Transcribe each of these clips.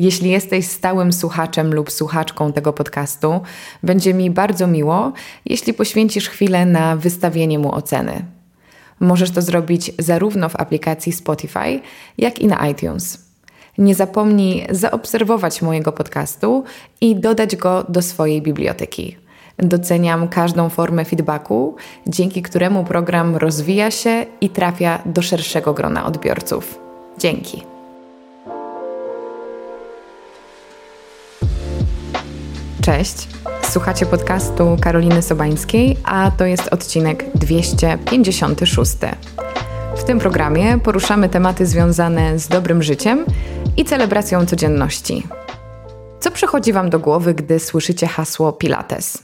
Jeśli jesteś stałym słuchaczem lub słuchaczką tego podcastu, będzie mi bardzo miło, jeśli poświęcisz chwilę na wystawienie mu oceny. Możesz to zrobić zarówno w aplikacji Spotify, jak i na iTunes. Nie zapomnij zaobserwować mojego podcastu i dodać go do swojej biblioteki. Doceniam każdą formę feedbacku, dzięki któremu program rozwija się i trafia do szerszego grona odbiorców. Dzięki. Cześć. Słuchacie podcastu Karoliny Sobańskiej, a to jest odcinek 256. W tym programie poruszamy tematy związane z dobrym życiem i celebracją codzienności. Co przychodzi Wam do głowy, gdy słyszycie hasło Pilates?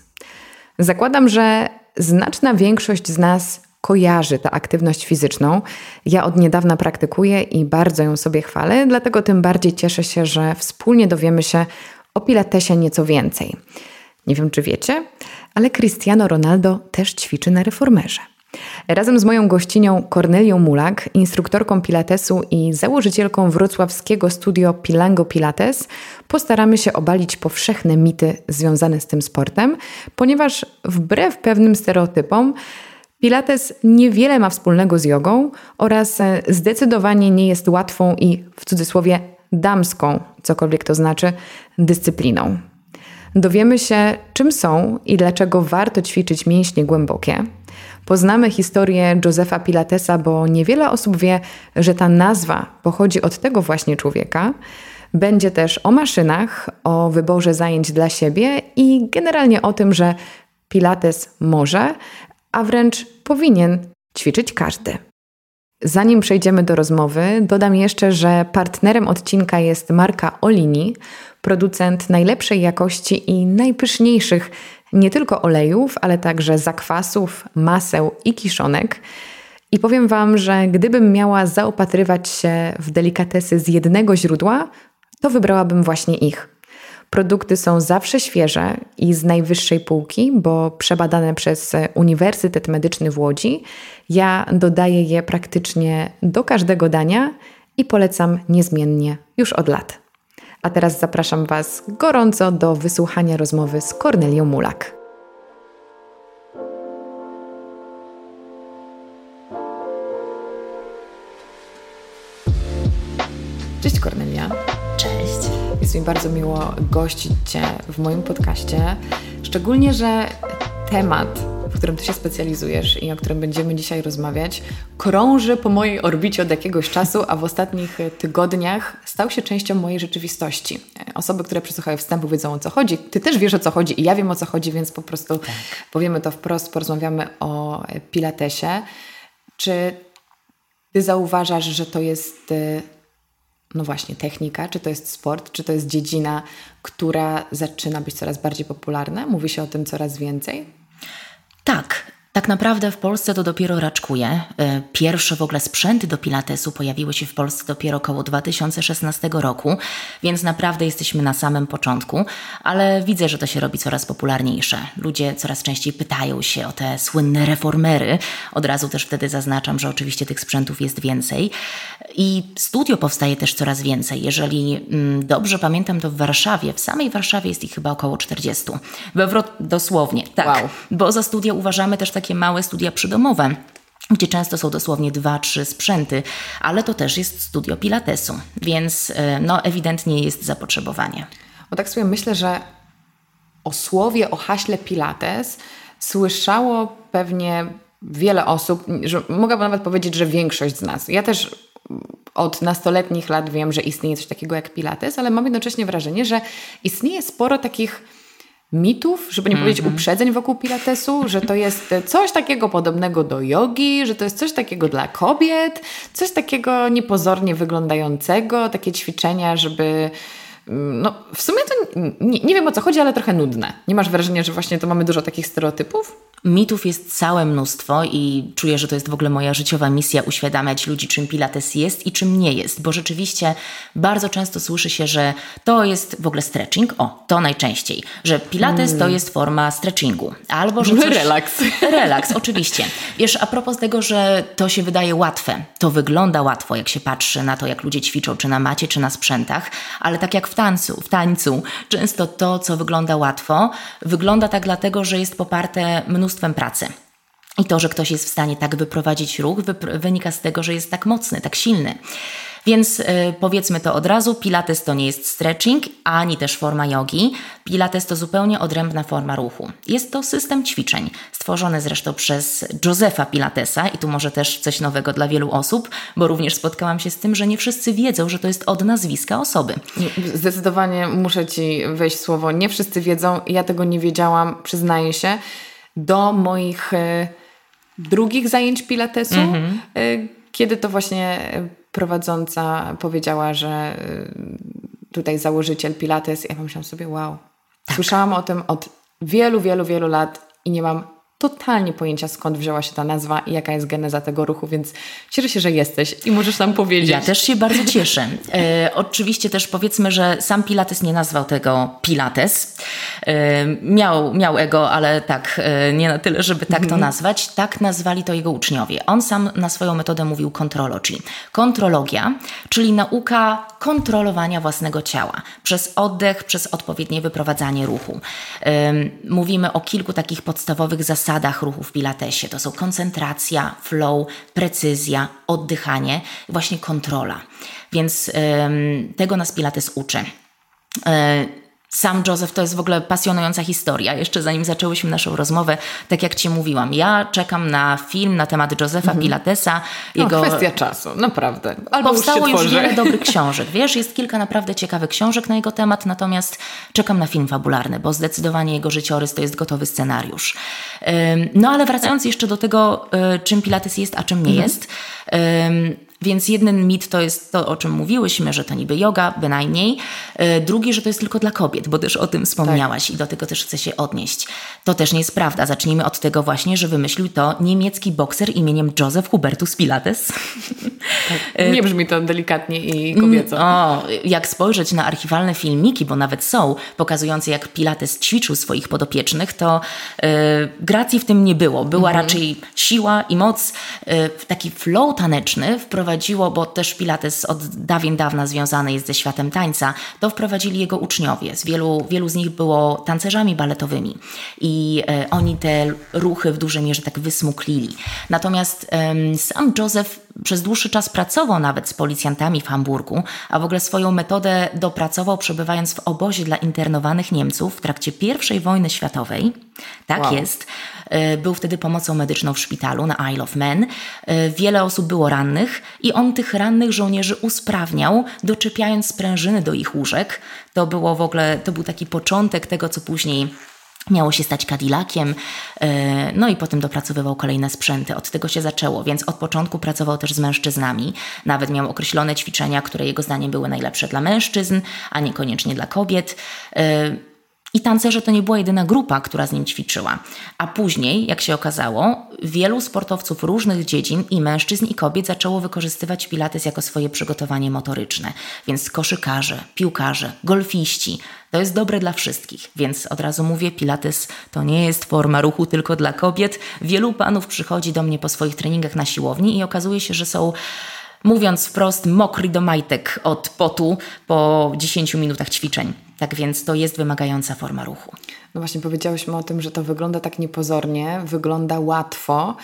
Zakładam, że znaczna większość z nas kojarzy tę aktywność fizyczną. Ja od niedawna praktykuję i bardzo ją sobie chwalę, dlatego tym bardziej cieszę się, że wspólnie dowiemy się o Pilatesie nieco więcej. Nie wiem, czy wiecie, ale Cristiano Ronaldo też ćwiczy na reformerze. Razem z moją gościnią Kornelią Mulak, instruktorką Pilatesu i założycielką wrocławskiego studio Pilango Pilates, postaramy się obalić powszechne mity związane z tym sportem, ponieważ wbrew pewnym stereotypom, Pilates niewiele ma wspólnego z jogą oraz zdecydowanie nie jest łatwą i w cudzysłowie damską, cokolwiek to znaczy, dyscypliną. Dowiemy się, czym są i dlaczego warto ćwiczyć mięśnie głębokie. Poznamy historię Josefa Pilatesa, bo niewiele osób wie, że ta nazwa pochodzi od tego właśnie człowieka. Będzie też o maszynach, o wyborze zajęć dla siebie i generalnie o tym, że Pilates może, a wręcz powinien ćwiczyć każdy. Zanim przejdziemy do rozmowy, dodam jeszcze, że partnerem odcinka jest marka Olini, producent najlepszej jakości i najpyszniejszych nie tylko olejów, ale także zakwasów, maseł i kiszonek. I powiem Wam, że gdybym miała zaopatrywać się w delikatesy z jednego źródła, to wybrałabym właśnie ich. Produkty są zawsze świeże i z najwyższej półki, bo przebadane przez Uniwersytet Medyczny w Łodzi. Ja dodaję je praktycznie do każdego dania i polecam niezmiennie już od lat. A teraz zapraszam Was gorąco do wysłuchania rozmowy z Kornelią Mulak. Cześć Kornelia. Cześć. Jest mi bardzo miło gościć Cię w moim podcaście, szczególnie, że temat w którym Ty się specjalizujesz i o którym będziemy dzisiaj rozmawiać, krąży po mojej orbicie od jakiegoś czasu, a w ostatnich tygodniach stał się częścią mojej rzeczywistości. Osoby, które przesłuchają wstępu, wiedzą o co chodzi. Ty też wiesz o co chodzi i ja wiem o co chodzi, więc po prostu tak. powiemy to wprost, porozmawiamy o Pilatesie. Czy Ty zauważasz, że to jest y, no właśnie, technika, czy to jest sport, czy to jest dziedzina, która zaczyna być coraz bardziej popularna? Mówi się o tym coraz więcej? Tak, tak naprawdę w Polsce to dopiero raczkuje. E, pierwsze w ogóle sprzęty do Pilatesu pojawiły się w Polsce dopiero około 2016 roku, więc naprawdę jesteśmy na samym początku, ale widzę, że to się robi coraz popularniejsze. Ludzie coraz częściej pytają się o te słynne reformery. Od razu też wtedy zaznaczam, że oczywiście tych sprzętów jest więcej. I studio powstaje też coraz więcej. Jeżeli mm, dobrze pamiętam, to w Warszawie, w samej Warszawie jest ich chyba około 40. Wewrot dosłownie, tak. Wow. Bo za studia uważamy też takie małe studia przydomowe gdzie często są dosłownie dwa, trzy sprzęty, ale to też jest studio Pilatesu, więc e, no, ewidentnie jest zapotrzebowanie. Bo tak sobie myślę, że o słowie, o haśle Pilates słyszało pewnie wiele osób, że nawet powiedzieć, że większość z nas. Ja też od nastoletnich lat wiem, że istnieje coś takiego jak Pilates, ale mam jednocześnie wrażenie, że istnieje sporo takich mitów, żeby nie mm -hmm. powiedzieć mhm. uprzedzeń wokół Pilatesu, że to jest coś takiego podobnego do jogi, że to jest coś takiego dla kobiet, coś takiego niepozornie wyglądającego, takie ćwiczenia, żeby. Mm, no, w sumie to nie, nie wiem o co chodzi, ale trochę nudne. Nie masz wrażenia, że właśnie to mamy dużo takich stereotypów? Mitów jest całe mnóstwo i czuję, że to jest w ogóle moja życiowa misja uświadamiać ludzi, czym Pilates jest i czym nie jest, bo rzeczywiście bardzo często słyszy się, że to jest w ogóle stretching. O, to najczęściej, że Pilates mm. to jest forma stretchingu, albo że coś... Relaks. Relaks, oczywiście. Wiesz, a propos tego, że to się wydaje łatwe, to wygląda łatwo, jak się patrzy na to, jak ludzie ćwiczą, czy na macie, czy na sprzętach, ale tak jak w tańcu, w tańcu, często to, co wygląda łatwo, wygląda tak dlatego, że jest poparte mnóstwo mnóstwem pracy. I to, że ktoś jest w stanie tak wyprowadzić ruch, wynika z tego, że jest tak mocny, tak silny. Więc y, powiedzmy to od razu, Pilates to nie jest stretching, ani też forma jogi. Pilates to zupełnie odrębna forma ruchu. Jest to system ćwiczeń, stworzony zresztą przez Josefa Pilatesa i tu może też coś nowego dla wielu osób, bo również spotkałam się z tym, że nie wszyscy wiedzą, że to jest od nazwiska osoby. Zdecydowanie muszę Ci wejść słowo. Nie wszyscy wiedzą, ja tego nie wiedziałam, przyznaję się do moich e, drugich zajęć pilatesu, mm-hmm. kiedy to właśnie prowadząca powiedziała, że e, tutaj założyciel pilates, ja pomyślałam sobie, wow, tak. słyszałam o tym od wielu, wielu, wielu lat i nie mam totalnie pojęcia, skąd wzięła się ta nazwa i jaka jest geneza tego ruchu, więc cieszę się, że jesteś i możesz nam powiedzieć. Ja też się bardzo cieszę. E, oczywiście też powiedzmy, że sam Pilates nie nazwał tego Pilates. E, miał, miał ego, ale tak, e, nie na tyle, żeby tak to mhm. nazwać. Tak nazwali to jego uczniowie. On sam na swoją metodę mówił kontrology. Kontrologia, czyli nauka kontrolowania własnego ciała przez oddech, przez odpowiednie wyprowadzanie ruchu. E, mówimy o kilku takich podstawowych zasadach zasadach ruchu w Pilatesie. To są koncentracja, flow, precyzja, oddychanie, właśnie kontrola. Więc tego nas Pilates uczy. Sam Joseph to jest w ogóle pasjonująca historia. Jeszcze zanim zaczęłyśmy naszą rozmowę, tak jak Ci mówiłam, ja czekam na film na temat Josepha mm -hmm. Pilatesa. Jego... No, kwestia czasu, naprawdę. Albo Powstało już, już wiele dobrych książek. Wiesz, jest kilka naprawdę ciekawych książek na jego temat, natomiast czekam na film fabularny, bo zdecydowanie jego życiorys to jest gotowy scenariusz. No ale wracając jeszcze do tego, e, czym Pilates jest, a czym nie -hmm. jest. Więc jeden mit to jest to, o czym mówiłyśmy, że to niby yoga, bynajmniej. E, drugi, że to jest tylko dla kobiet, bo też o tym wspomniałaś tak. i do tego też chcę się odnieść. To też nie jest prawda. Zacznijmy od tego właśnie, że wymyślił to niemiecki bokser imieniem Joseph Hubertus Pilates. Tak. Nie brzmi to delikatnie i kobieco. O, jak spojrzeć na archiwalne filmiki, bo nawet są, pokazujące jak Pilates ćwiczył swoich podopiecznych, to yy, gracji w tym nie było. Była mhm. raczej siła i moc. Yy, taki flow taneczny wprowadził wprowadziło, bo też Pilates od dawien dawna związany jest ze światem tańca, to wprowadzili jego uczniowie. Z wielu, wielu z nich było tancerzami baletowymi i e, oni te ruchy w dużej mierze tak wysmuklili. Natomiast e, sam Joseph przez dłuższy czas pracował nawet z policjantami w Hamburgu, a w ogóle swoją metodę dopracował przebywając w obozie dla internowanych Niemców w trakcie I wojny światowej. Tak wow. jest. E, był wtedy pomocą medyczną w szpitalu na Isle of Man. E, wiele osób było rannych i on tych rannych żołnierzy usprawniał, doczepiając sprężyny do ich łóżek. To było w ogóle, to był taki początek tego, co później Miało się stać Cadillaciem, e, no i potem dopracowywał kolejne sprzęty. Od tego się zaczęło, więc od początku pracował też z mężczyznami. Nawet miał określone ćwiczenia, które jego zdaniem były najlepsze dla mężczyzn, a niekoniecznie dla kobiet. I tancerze to nie była jedyna grupa, która z nim ćwiczyła. A później, jak się okazało, wielu sportowców różnych dziedzin i mężczyzn i kobiet zaczęło wykorzystywać pilates jako swoje przygotowanie motoryczne. Więc koszykarze, piłkarze, golfiści. To jest dobre dla wszystkich. Więc od razu mówię, pilates to nie jest forma ruchu tylko dla kobiet. Wielu panów przychodzi do mnie po swoich treningach na siłowni i okazuje się, że są mówiąc wprost, mokry do majtek od potu po 10 minutach ćwiczeń. Tak więc to jest wymagająca forma ruchu. No właśnie powiedziałyśmy o tym, że to wygląda tak niepozornie, wygląda łatwo.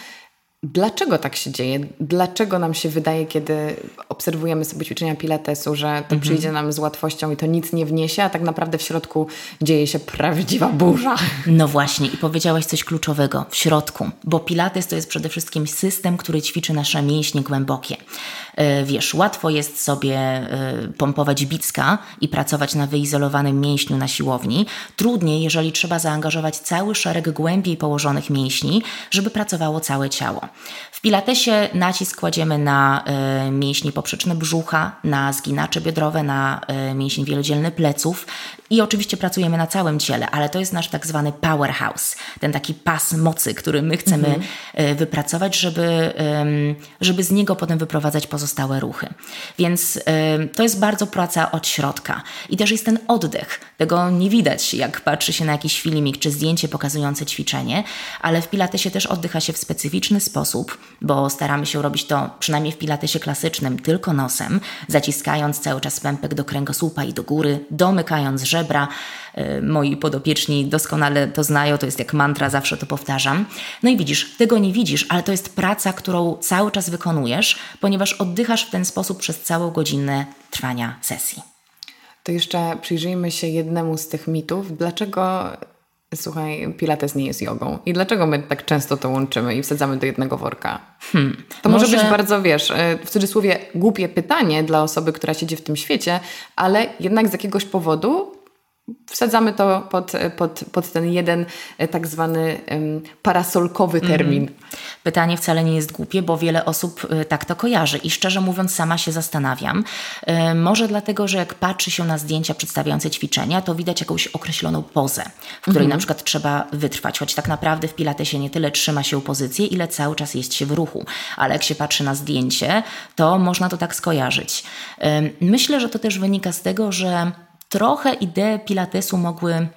Dlaczego tak się dzieje? Dlaczego nam się wydaje, kiedy obserwujemy sobie ćwiczenia pilatesu, że to mhm. przyjdzie nam z łatwością i to nic nie wniesie, a tak naprawdę w środku dzieje się prawdziwa burza? No właśnie, i powiedziałaś coś kluczowego w środku, bo pilates to jest przede wszystkim system, który ćwiczy nasze mięśnie głębokie. E, wiesz, łatwo jest sobie e, pompować bicka i pracować na wyizolowanym mięśniu na siłowni. Trudniej, jeżeli trzeba zaangażować cały szereg głębiej położonych mięśni, żeby pracowało całe ciało. W pilatesie nacisk kładziemy na y, mięśnie poprzeczne brzucha, na zginacze biodrowe, na mięsień wielodzielny pleców i oczywiście pracujemy na całym ciele, ale to jest nasz tak zwany powerhouse, ten taki pas mocy, który my chcemy mhm. wypracować, żeby, żeby z niego potem wyprowadzać pozostałe ruchy. Więc to jest bardzo praca od środka. I też jest ten oddech. Tego nie widać, jak patrzy się na jakiś filmik czy zdjęcie pokazujące ćwiczenie, ale w pilatesie też oddycha się w specyficzny sposób, bo staramy się robić to przynajmniej w pilatesie klasycznym tylko nosem, zaciskając cały czas pępek do kręgosłupa i do góry, domykając żebra. Y, moi podopieczni doskonale to znają, to jest jak mantra, zawsze to powtarzam. No i widzisz, tego nie widzisz, ale to jest praca, którą cały czas wykonujesz, ponieważ oddychasz w ten sposób przez całą godzinę trwania sesji. To jeszcze przyjrzyjmy się jednemu z tych mitów. Dlaczego, słuchaj, Pilates nie jest jogą? I dlaczego my tak często to łączymy i wsadzamy do jednego worka? Hmm. To może... może być bardzo, wiesz, e, w cudzysłowie głupie pytanie dla osoby, która siedzi w tym świecie, ale jednak z jakiegoś powodu Wsadzamy to pod, pod, pod ten jeden e, tak zwany parasolkowy mhm. termin. Pytanie wcale nie jest głupie, bo wiele osób e, tak to kojarzy i szczerze mówiąc sama się zastanawiam. E, może dlatego, że jak patrzy się na zdjęcia przedstawiające ćwiczenia, to widać jakąś określoną pozę, w której mm. na przykład trzeba wytrwać, choć tak naprawdę w pilatesie nie tyle trzyma się pozycję, ile cały czas jest się w ruchu. Ale jak się patrzy na zdjęcie, to można to tak skojarzyć. Myślę, że to też wynika z tego, że trochę idee Pilatesu mogły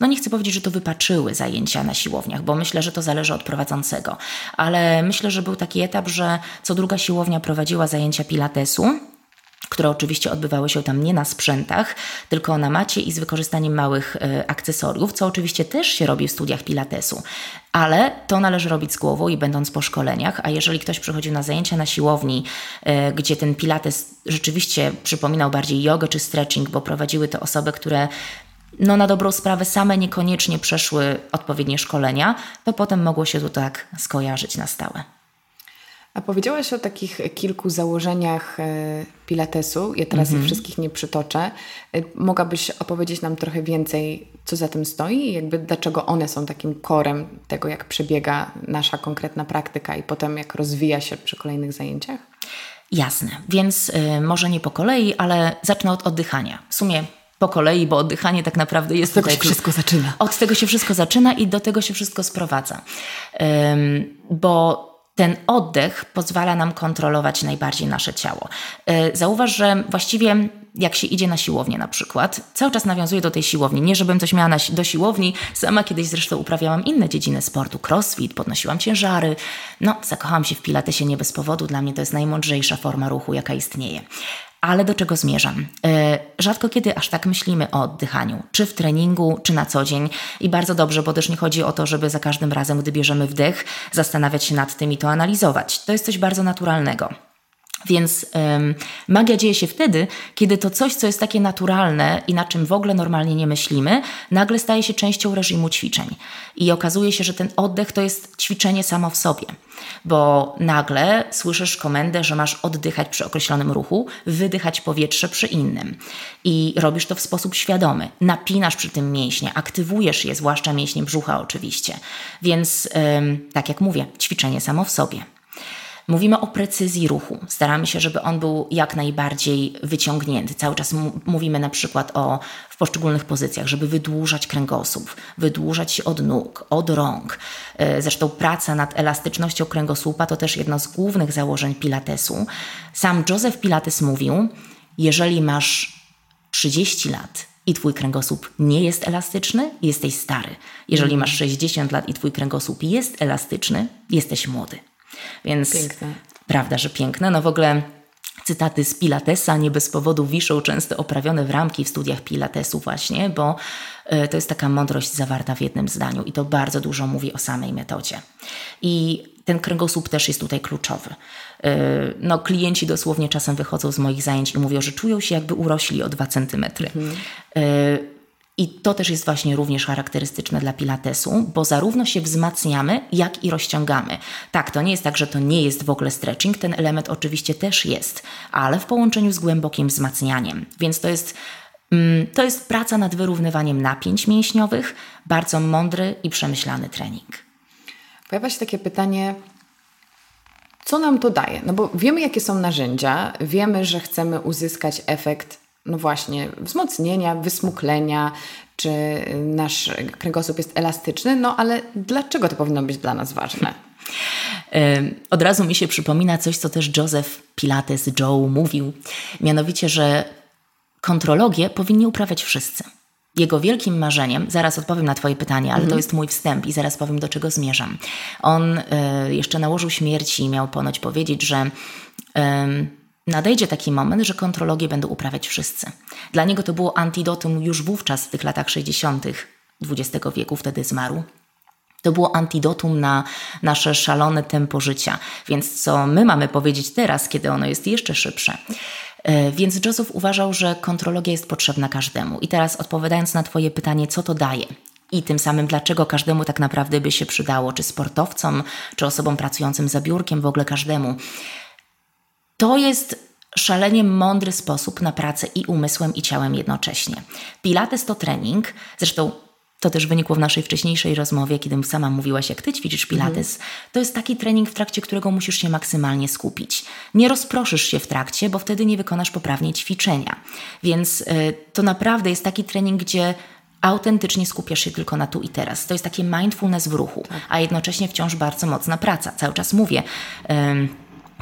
no nie chcę powiedzieć, że to wypaczyły zajęcia na siłowniach, bo myślę, że to zależy od prowadzącego, ale myślę, że był taki etap, że co druga siłownia prowadziła zajęcia Pilatesu które oczywiście odbywały się tam nie na sprzętach, tylko na macie i z wykorzystaniem małych y, akcesoriów, co oczywiście też się robi w studiach Pilatesu. Ale to należy robić z głową i będąc po szkoleniach, a jeżeli ktoś przychodził na zajęcia na siłowni, y, gdzie ten Pilates rzeczywiście przypominał bardziej jogę czy stretching, bo prowadziły to osoby, które no na dobrą sprawę same niekoniecznie przeszły odpowiednie szkolenia, to potem mogło się to tak skojarzyć na stałe. A powiedziałaś o takich kilku założeniach e, Pilatesu. Ja teraz ich mhm. wszystkich nie przytoczę. E, mogłabyś opowiedzieć nam trochę więcej, co za tym stoi i jakby dlaczego one są takim korem tego, jak przebiega nasza konkretna praktyka i potem jak rozwija się przy kolejnych zajęciach? Jasne, więc y, może nie po kolei, ale zacznę od oddychania. W sumie po kolei, bo oddychanie tak naprawdę jest. Od tego się wszystko zaczyna. Od tego się wszystko zaczyna i do tego się wszystko sprowadza. Ym, bo ten oddech pozwala nam kontrolować najbardziej nasze ciało. E, zauważ, że właściwie jak się idzie na siłownię na przykład, cały czas nawiązuję do tej siłowni. Nie, żebym coś miała na, do siłowni, sama kiedyś zresztą uprawiałam inne dziedziny sportu, crossfit, podnosiłam ciężary. No, zakochałam się w pilatesie nie bez powodu, dla mnie to jest najmądrzejsza forma ruchu, jaka istnieje. Ale do czego zmierzam? E, rzadko kiedy aż tak myślimy o oddychaniu, czy w treningu, czy na co dzień. I bardzo dobrze, bo też nie chodzi o to, żeby za każdym razem, gdy bierzemy wdech, zastanawiać się nad tym i to analizować. To jest coś bardzo naturalnego. Więc ym, magia dzieje się wtedy, kiedy to coś, co jest takie naturalne i na czym w ogóle normalnie nie myślimy, nagle staje się częścią reżimu ćwiczeń. I okazuje się, że ten oddech to jest ćwiczenie samo w sobie, bo nagle słyszysz komendę, że masz oddychać przy określonym ruchu, wydychać powietrze przy innym. I robisz to w sposób świadomy. Napinasz przy tym mięśnie, aktywujesz je, zwłaszcza mięśnie brzucha oczywiście. Więc, ym, tak jak mówię, ćwiczenie samo w sobie. Mówimy o precyzji ruchu. Staramy się, żeby on był jak najbardziej wyciągnięty. Cały czas mówimy na przykład o w poszczególnych pozycjach, żeby wydłużać kręgosłup, wydłużać się od nóg, od rąk. E, zresztą praca nad elastycznością kręgosłupa to też jedno z głównych założeń Pilatesu. Sam Joseph Pilates mówił, jeżeli masz 30 lat i twój kręgosłup nie jest elastyczny, jesteś stary. Jeżeli mm. masz 60 lat i twój kręgosłup jest elastyczny, jesteś młody. Więc piękne. prawda, że piękne. No w ogóle cytaty z Pilatesa nie bez powodu wiszą często oprawione w ramki w studiach Pilatesu właśnie, bo e, to jest taka mądrość zawarta w jednym zdaniu i to bardzo dużo mówi o samej metodzie. I ten kręgosłup też jest tutaj kluczowy. E, no, klienci dosłownie czasem wychodzą z moich zajęć i mówią, że czują się jakby urośli o dwa centymetry. Mhm. I to też jest właśnie również charakterystyczne dla Pilatesu, bo zarówno się wzmacniamy, jak i rozciągamy. Tak, to nie jest tak, że to nie jest w ogóle stretching, ten element oczywiście też jest, ale w połączeniu z głębokim wzmacnianiem. Więc to jest, mm, to jest praca nad wyrównywaniem napięć mięśniowych, bardzo mądry i przemyślany trening. Pojawia się takie pytanie, Co nam to daje? No bo wiemy, jakie są narzędzia, wiemy, że chcemy uzyskać efekt, no właśnie, wzmocnienia, wysmuklenia, czy nasz kręgosłup jest elastyczny, no ale dlaczego to powinno być dla nas ważne? Od razu mi się przypomina coś, co też Joseph Pilates Joe mówił, mianowicie, że kontrologię powinni uprawiać wszyscy. Jego wielkim marzeniem, zaraz odpowiem na Twoje pytanie, ale to mhm. jest mój wstęp i zaraz powiem, do czego zmierzam. On y, jeszcze na łożu śmierci miał ponoć powiedzieć, że y, nadejdzie taki moment, że kontrologię będą uprawiać wszyscy. Dla niego to było antidotum już wówczas, w tych latach 60. XX wieku, wtedy zmarł. To było antidotum na nasze szalone tempo życia. Więc co my mamy powiedzieć teraz, kiedy ono jest jeszcze szybsze? E, więc Joseph uważał, że kontrologia jest potrzebna każdemu. I teraz odpowiadając na Twoje pytanie, co to daje? I tym samym, dlaczego każdemu tak naprawdę by się przydało, czy sportowcom, czy osobom pracującym za biurkiem, w ogóle każdemu. To jest szalenie mądry sposób na pracę i umysłem, i ciałem jednocześnie. Pilates to trening, zresztą to też wynikło w naszej wcześniejszej rozmowie, kiedy sama mówiłaś, jak ty ćwiczysz pilates. Mhm. To jest taki trening, w trakcie którego musisz się maksymalnie skupić. Nie rozproszysz się w trakcie, bo wtedy nie wykonasz poprawnie ćwiczenia. Więc y, to naprawdę jest taki trening, gdzie autentycznie skupiasz się tylko na tu i teraz. To jest takie mindfulness w ruchu, tak. a jednocześnie wciąż bardzo mocna praca. Cały czas mówię.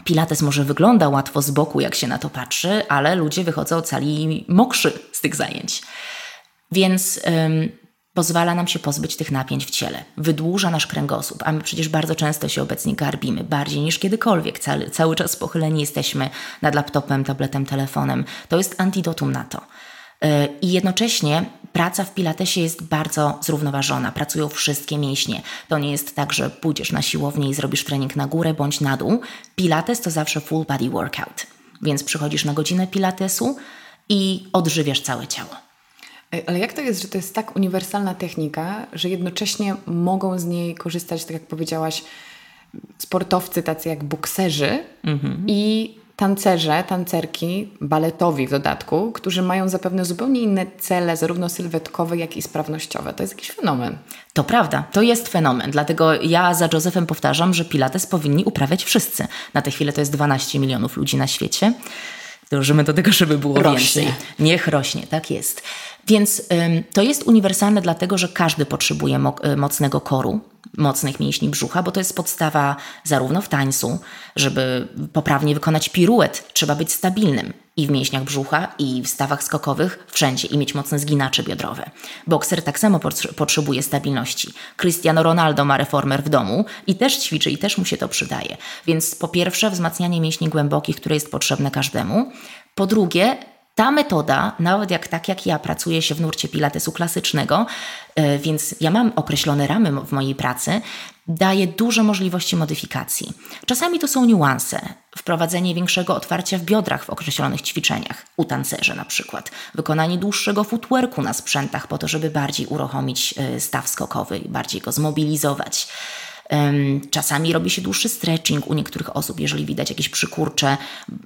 Pilates może wygląda łatwo z boku, jak się na to patrzy, ale ludzie wychodzą cali mokrzy z tych zajęć. Więc pozwala nam się pozbyć tych napięć w ciele, wydłuża nasz kręgosłup, a my przecież bardzo często się obecnie garbimy, bardziej niż kiedykolwiek, cały, cały czas pochyleni jesteśmy nad laptopem, tabletem, telefonem. To jest antidotum na to. E, I jednocześnie praca w pilatesie jest bardzo zrównoważona. Pracują wszystkie mięśnie. To nie jest tak, że pójdziesz na siłownię i zrobisz trening na górę bądź na dół. Pilates to zawsze full body workout. Więc przychodzisz na godzinę pilatesu i odżywiasz całe ciało. Ale jak to jest, że to jest tak uniwersalna technika, że jednocześnie mogą z niej korzystać, tak jak powiedziałaś, sportowcy tacy jak bokserzy mhm. i tancerze, tancerki, baletowi w dodatku, którzy mają zapewne zupełnie inne cele, zarówno sylwetkowe, jak i sprawnościowe. To jest jakiś fenomen. To prawda, to jest fenomen. Dlatego ja za Josephem powtarzam, że Pilates powinni uprawiać wszyscy. Na tę chwilę to jest 12 milionów ludzi na świecie. Dążymy do tego, żeby było rośnie. więcej. Niech rośnie, tak jest. Więc to jest uniwersalne, dlatego że każdy potrzebuje y, mocnego koru, mocnych mięśni brzucha, bo to jest podstawa zarówno w tańcu, żeby poprawnie wykonać piruet, trzeba być stabilnym i w mięśniach brzucha, i w stawach skokowych, wszędzie i mieć mocne zginacze biodrowe. Bokser tak samo potrzebuje stabilności. Cristiano Ronaldo ma reformer w domu i też ćwiczy i też mu się to przydaje. Więc po pierwsze wzmacnianie mięśni głębokich, które jest potrzebne każdemu. Po drugie, ta metoda, nawet jak tak jak ja pracuję się w nurcie pilatesu klasycznego, e, więc ja mam określone ramy w mojej pracy, daje dużo możliwości modyfikacji. Czasami to są niuanse, wprowadzenie większego otwarcia w biodrach w określonych ćwiczeniach, u tancerzy na przykład, wykonanie dłuższego footworku na sprzętach po to, żeby bardziej uruchomić e, staw skokowy i bardziej go zmobilizować. Czasami robi się dłuższy stretching u niektórych osób, jeżeli widać jakieś przykurcze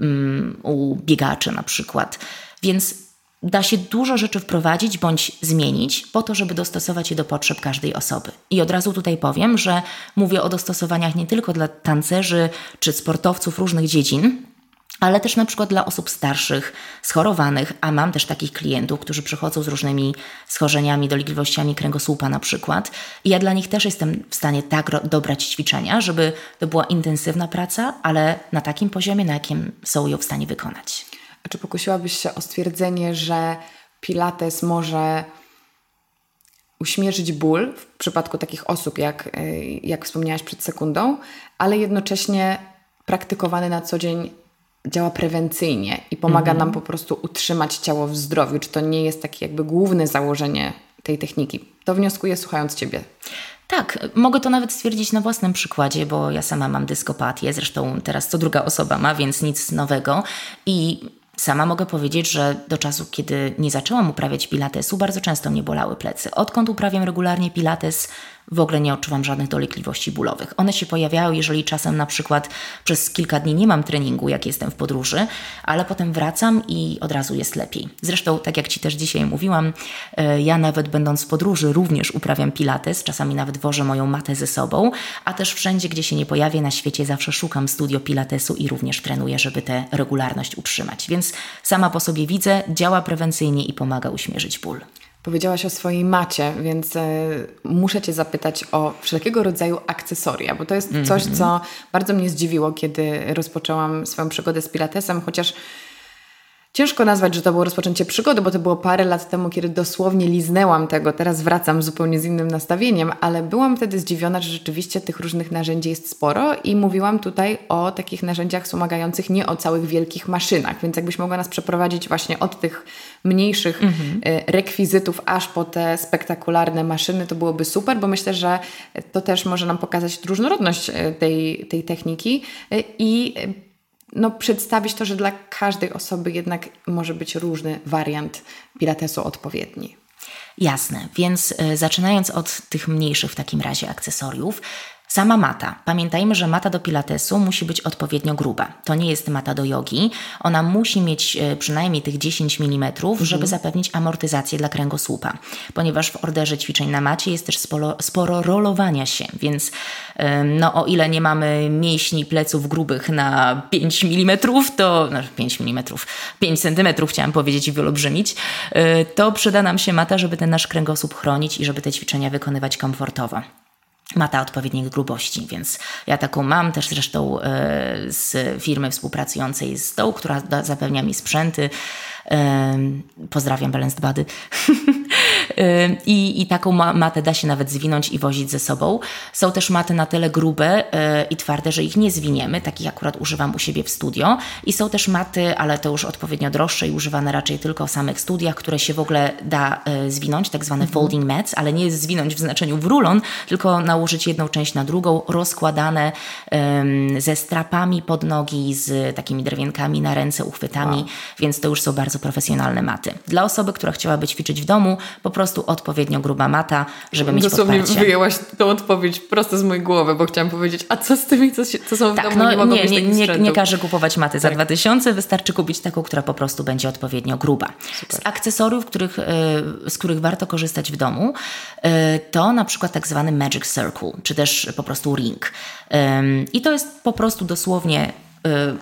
um, u biegaczy na przykład. Więc da się dużo rzeczy wprowadzić bądź zmienić po to, żeby dostosować je do potrzeb każdej osoby. I od razu tutaj powiem, że mówię o dostosowaniach nie tylko dla tancerzy czy sportowców różnych dziedzin, ale też na przykład dla osób starszych, schorowanych, a mam też takich klientów, którzy przychodzą z różnymi schorzeniami, dolegliwościami kręgosłupa na przykład. I ja dla nich też jestem w stanie tak dobrać ćwiczenia, żeby to była intensywna praca, ale na takim poziomie, na jakim są ją w stanie wykonać. A czy pokusiłabyś się o stwierdzenie, że Pilates może uśmierzyć ból w przypadku takich osób, jak, y, jak wspomniałaś przed sekundą, ale jednocześnie praktykowany na co dzień działa prewencyjnie i pomaga mhm. nam po prostu utrzymać ciało w zdrowiu. Czy to nie jest takie jakby główne założenie tej techniki? To wnioskuję słuchając Ciebie. Tak, mogę to nawet stwierdzić na własnym przykładzie, bo ja sama mam dyskopatię, zresztą teraz co druga osoba ma, więc nic nowego. I Sama mogę powiedzieć, że do czasu, kiedy nie zaczęłam uprawiać pilatesu, bardzo często mnie bolały plecy. Odkąd uprawiam regularnie pilates, w ogóle nie odczuwam żadnych dolegliwości bólowych. One się pojawiają, jeżeli czasem na przykład przez kilka dni nie mam treningu, jak jestem w podróży, ale potem wracam i od razu jest lepiej. Zresztą, tak jak Ci też dzisiaj mówiłam, e, ja nawet będąc w podróży również uprawiam pilates, czasami nawet wożę moją matę ze sobą, a też wszędzie, gdzie się nie pojawię na świecie, zawsze szukam studio pilatesu i również trenuję, żeby tę regularność utrzymać. Więc sama po sobie widzę, działa prewencyjnie i pomaga uśmierzyć ból. Powiedziałaś o swojej macie, więc e, muszę Cię zapytać o wszelkiego rodzaju akcesoria, bo to jest coś, mm -hmm. co bardzo mnie zdziwiło, kiedy rozpoczęłam swoją przygodę z Pilatesem, chociaż Ciężko nazwać, że to było rozpoczęcie przygody, bo to było parę lat temu, kiedy dosłownie liznęłam tego. Teraz wracam zupełnie z innym nastawieniem, ale byłam wtedy zdziwiona, że rzeczywiście tych różnych narzędzi jest sporo i mówiłam tutaj o takich narzędziach wspomagających, nie o całych wielkich maszynach, więc jakbyś mogła nas przeprowadzić właśnie od tych mniejszych mhm. E, rekwizytów aż po te spektakularne maszyny, to byłoby super, bo myślę, że to też może nam pokazać różnorodność e, tej, tej techniki e, i no, przedstawić to, że dla każdej osoby jednak może być różny wariant pilatesu odpowiedni. Jasne, więc y, zaczynając od tych mniejszych w takim razie akcesoriów, Sama mata. Pamiętajmy, że mata do pilatesu musi być odpowiednio gruba. To nie jest mata do jogi. Ona musi mieć e, przynajmniej tych 10 mm, mhm. żeby zapewnić amortyzację dla kręgosłupa. Ponieważ w orderze ćwiczeń na macie jest też sporo, sporo rolowania się, więc no, o ile nie mamy mięśni pleców grubych na 5 mm, to no, 5 mm, 5 cm chciałam powiedzieć i wyolbrzymić, e, to przyda nam się mata, żeby ten nasz kręgosłup chronić i żeby te ćwiczenia wykonywać komfortowo mata odpowiedniej grubości, więc ja taką mam też zresztą e, z firmy współpracującej z tą, która zapewnia mi sprzęty. Pozdrawiam Balanced Body. I, I taką matę da się nawet zwinąć i wozić ze sobą. Są też maty na tyle grube e, i twarde, że ich nie zwiniemy. Takich akurat używam u siebie w studio. I są też maty, ale to już odpowiednio droższe i używane raczej tylko w samych studiach, które się w ogóle da e, zwinąć, tak zwane mhm. folding mats, ale nie jest zwinąć w znaczeniu w rulon, tylko nałożyć jedną część na drugą, rozkładane ze strapami pod nogi, z takimi drewienkami na ręce, uchwytami, wow. więc to już są bardzo profesjonalne maty. Dla osoby, która chciałaby ćwiczyć w domu, po prostu odpowiednio gruba mata, żeby mieć Dosłownie podparcie. wyjęłaś tą odpowiedź prosto z mojej głowy, bo chciałam powiedzieć, a co z tymi, co, się, co są w tak, domu, no, nie mogą nie, nie, nie, nie każe kupować maty tak. za 2000, wystarczy kupić taką, która po prostu będzie odpowiednio gruba. Super. Z akcesoriów, których, e, z których warto korzystać w domu, e, to na przykład tak zwany magic circle, czy też po prostu ring. I to jest po prostu dosłownie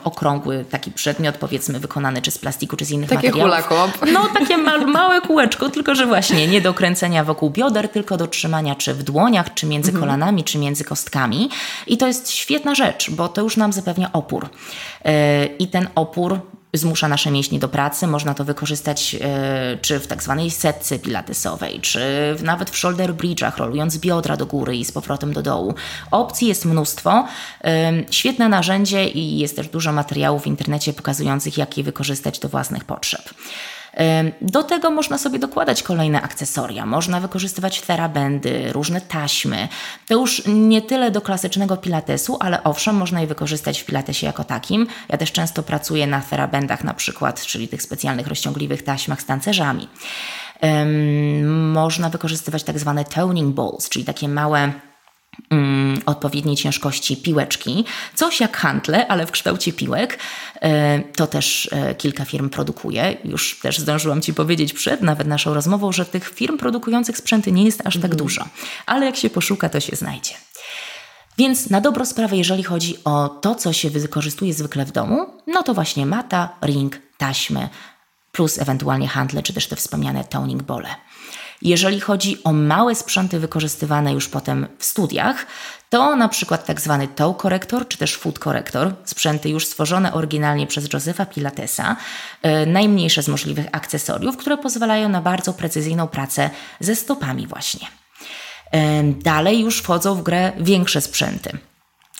okrągły taki przedmiot, powiedzmy wykonany czy z plastiku, czy z innych takie materiałów. Takie. No, takie ma małe kółeczko, tylko że właśnie nie do kręcenia wokół bioder, tylko do trzymania czy w dłoniach, czy między mhm. kolanami, czy między kostkami. I to jest świetna rzecz, bo to już nam zapewnia opór. Yy, I ten opór zmusza nasze mięśnie do pracy. Można to wykorzystać e, czy w tak zwanej setce pilatesowej, czy nawet w shoulder bridge'ach, rolując biodra do góry i z powrotem do dołu. Opcji jest mnóstwo. Świetne narzędzie i jest też dużo materiałów w internecie pokazujących, jak je wykorzystać do własnych potrzeb. Do tego można sobie dokładać kolejne akcesoria. Można wykorzystywać terabendy, różne taśmy. To już nie tyle do klasycznego pilatesu, ale owszem, można je wykorzystać w pilatesie jako takim. Ja też często pracuję na terabendach na przykład, czyli tych specjalnych rozciągliwych taśmach z tancerzami. Można wykorzystywać tak zwane toning balls, czyli takie małe odpowiedniej ciężkości piłeczki. Coś jak handle, ale w kształcie piłek. E, to też e, kilka firm produkuje. Już też zdążyłam Ci powiedzieć przed nawet naszą rozmową, że tych firm produkujących sprzęty nie jest aż tak mhm. dużo. Ale jak się poszuka, to się znajdzie. Więc na dobrą sprawę, jeżeli chodzi o to, co się wykorzystuje zwykle w domu, no to właśnie mata, ring, taśmy, plus ewentualnie handle, czy też te wspomniane toning bole. Jeżeli chodzi o małe sprzęty wykorzystywane już potem w studiach, to na przykład tak zwany toe korektor czy też foot korektor, sprzęty już stworzone oryginalnie przez Josefa Pilatesa, yy, najmniejsze z możliwych akcesoriów, które pozwalają na bardzo precyzyjną pracę ze stopami właśnie. Yy, dalej już wchodzą w grę większe sprzęty.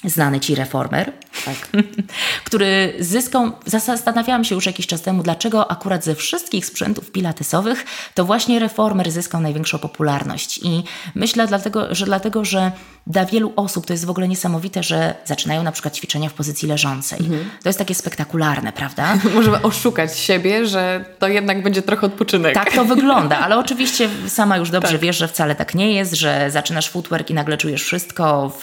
Znany Ci reformer, Tak. który zyskał, zastanawiałam się już jakiś czas temu, dlaczego akurat ze wszystkich sprzętów pilatesowych to właśnie reformer zyskał największą popularność. I myślę dlatego, że dlatego, że dla wielu osób to jest w ogóle niesamowite, że zaczynają na przykład ćwiczenia w pozycji leżącej. Mhm. To jest takie spektakularne, prawda? Możemy oszukać siebie, że to jednak będzie trochę odpoczynek. Tak to wygląda, ale oczywiście sama już dobrze tak. wiesz, że wcale tak nie jest, że zaczynasz footwork i nagle czujesz wszystko w,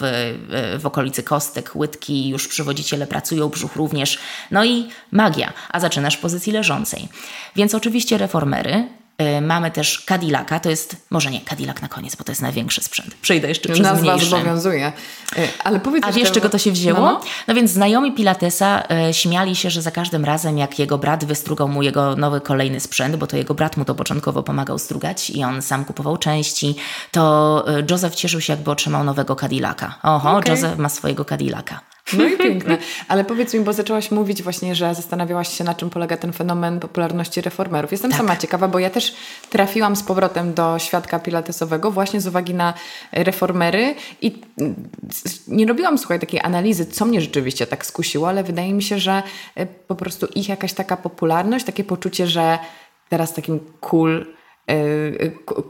w okolicy kostek, łydki, już przywodziciele pracują, brzuch również. No i magia, a zaczynasz w pozycji leżącej. Więc oczywiście reformery mamy też Cadillaca, to jest, może nie Cadillac na koniec, bo to jest największy sprzęt. Przejdę jeszcze przez Nazwa mniejszy. zobowiązuje. Y, ale powiedz A wiesz, czego to się wzięło? No, no. no więc znajomi Pilatesa y, śmiali się, że za każdym razem, jak jego brat wystrugał mu jego nowy kolejny sprzęt, bo to jego brat mu to początkowo pomagał strugać i on sam kupował części, to Joseph cieszył się, jakby otrzymał nowego Cadillaca. Oho, okay. Joseph ma swojego Cadillaca. No i piękne. Ale powiedz mi, bo zaczęłaś mówić właśnie, że zastanawiałaś się, na czym polega ten fenomen popularności reformerów. Jestem tak. sama ciekawa, bo ja też trafiłam z powrotem do świadka pilatesowego właśnie z uwagi na reformery i nie robiłam, słuchaj, takiej analizy, co mnie rzeczywiście tak skusiło, ale wydaje mi się, że e, po prostu ich jakaś taka popularność, takie poczucie, że teraz takim cool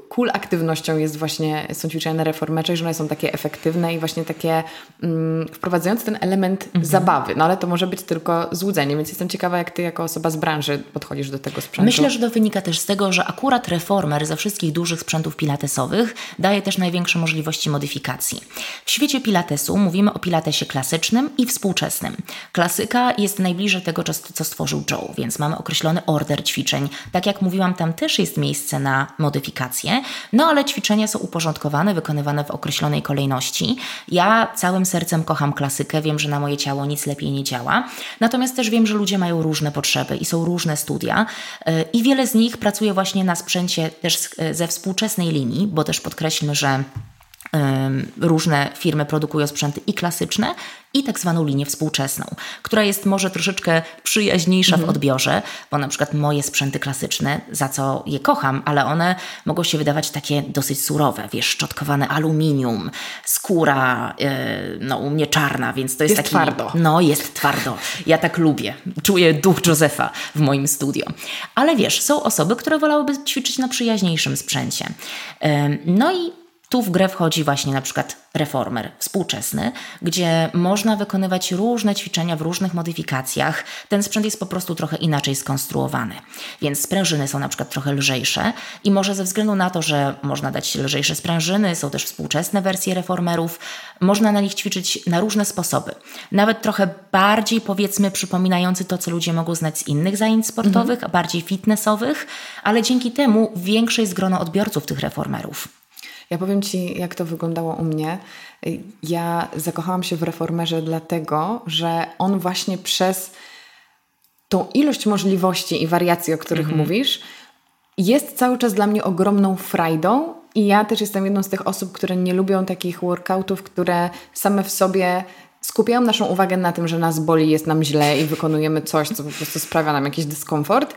cool aktywnością jest właśnie, są ćwiczenia na reformerze, że one są takie efektywne i właśnie takie mm, wprowadzające ten element mhm. zabawy. No ale to może być tylko złudzenie, więc jestem ciekawa, jak ty jako osoba z branży podchodzisz do tego sprzętu. Myślę, że to wynika też z tego, że akurat reformer ze wszystkich dużych sprzętów pilatesowych daje też największe możliwości modyfikacji. W świecie pilatesu mówimy o pilatesie klasycznym i współczesnym. Klasyka jest najbliżej tego, co stworzył Joe, więc mamy określony order ćwiczeń. Tak jak mówiłam, tam też jest miejsce na modyfikacje, no ale ćwiczenia są uporządkowane, wykonywane w określonej kolejności. Ja całym sercem kocham klasykę, wiem, że na moje ciało nic lepiej nie działa, natomiast też wiem, że ludzie mają różne potrzeby i są różne studia y, i wiele z nich pracuje właśnie na sprzęcie też ze współczesnej linii, bo też podkreślmy, że różne firmy produkują sprzęty i klasyczne, i tak zwaną linię współczesną, która jest może troszeczkę przyjaźniejsza mhm. w odbiorze, bo na przykład moje sprzęty klasyczne, za co je kocham, ale one mogą się wydawać takie dosyć surowe, wiesz, szczotkowane aluminium, skóra, yy, no u mnie czarna, więc to jest, jest taki... twardo. No, jest twardo. Ja tak lubię. Czuję duch Józefa w moim studio. Ale wiesz, są osoby, które wolałyby ćwiczyć na przyjaźniejszym sprzęcie. Yy, no i tu w grę wchodzi właśnie na przykład reformer współczesny, gdzie można wykonywać różne ćwiczenia w różnych modyfikacjach. Ten sprzęt jest po prostu trochę inaczej skonstruowany. Więc sprężyny są na przykład trochę lżejsze i może ze względu na to, że można dać lżejsze sprężyny, są też współczesne wersje reformerów, można na nich ćwiczyć na różne sposoby. Nawet trochę bardziej powiedzmy przypominający to, co ludzie mogą znać z innych zajęć sportowych, mhm. bardziej fitnessowych, ale dzięki temu większe jest grono odbiorców tych reformerów. Ja powiem Ci, jak to wyglądało u mnie. Ja zakochałam się w reformerze dlatego, że on właśnie przez tą ilość możliwości i wariacji, o których mhm. mówisz, jest cały czas dla mnie ogromną frajdą. I ja też jestem jedną z tych osób, które nie lubią takich workoutów, które same w sobie skupiają naszą uwagę na tym, że nas boli, jest nam źle i wykonujemy coś, co po prostu sprawia nam jakiś dyskomfort,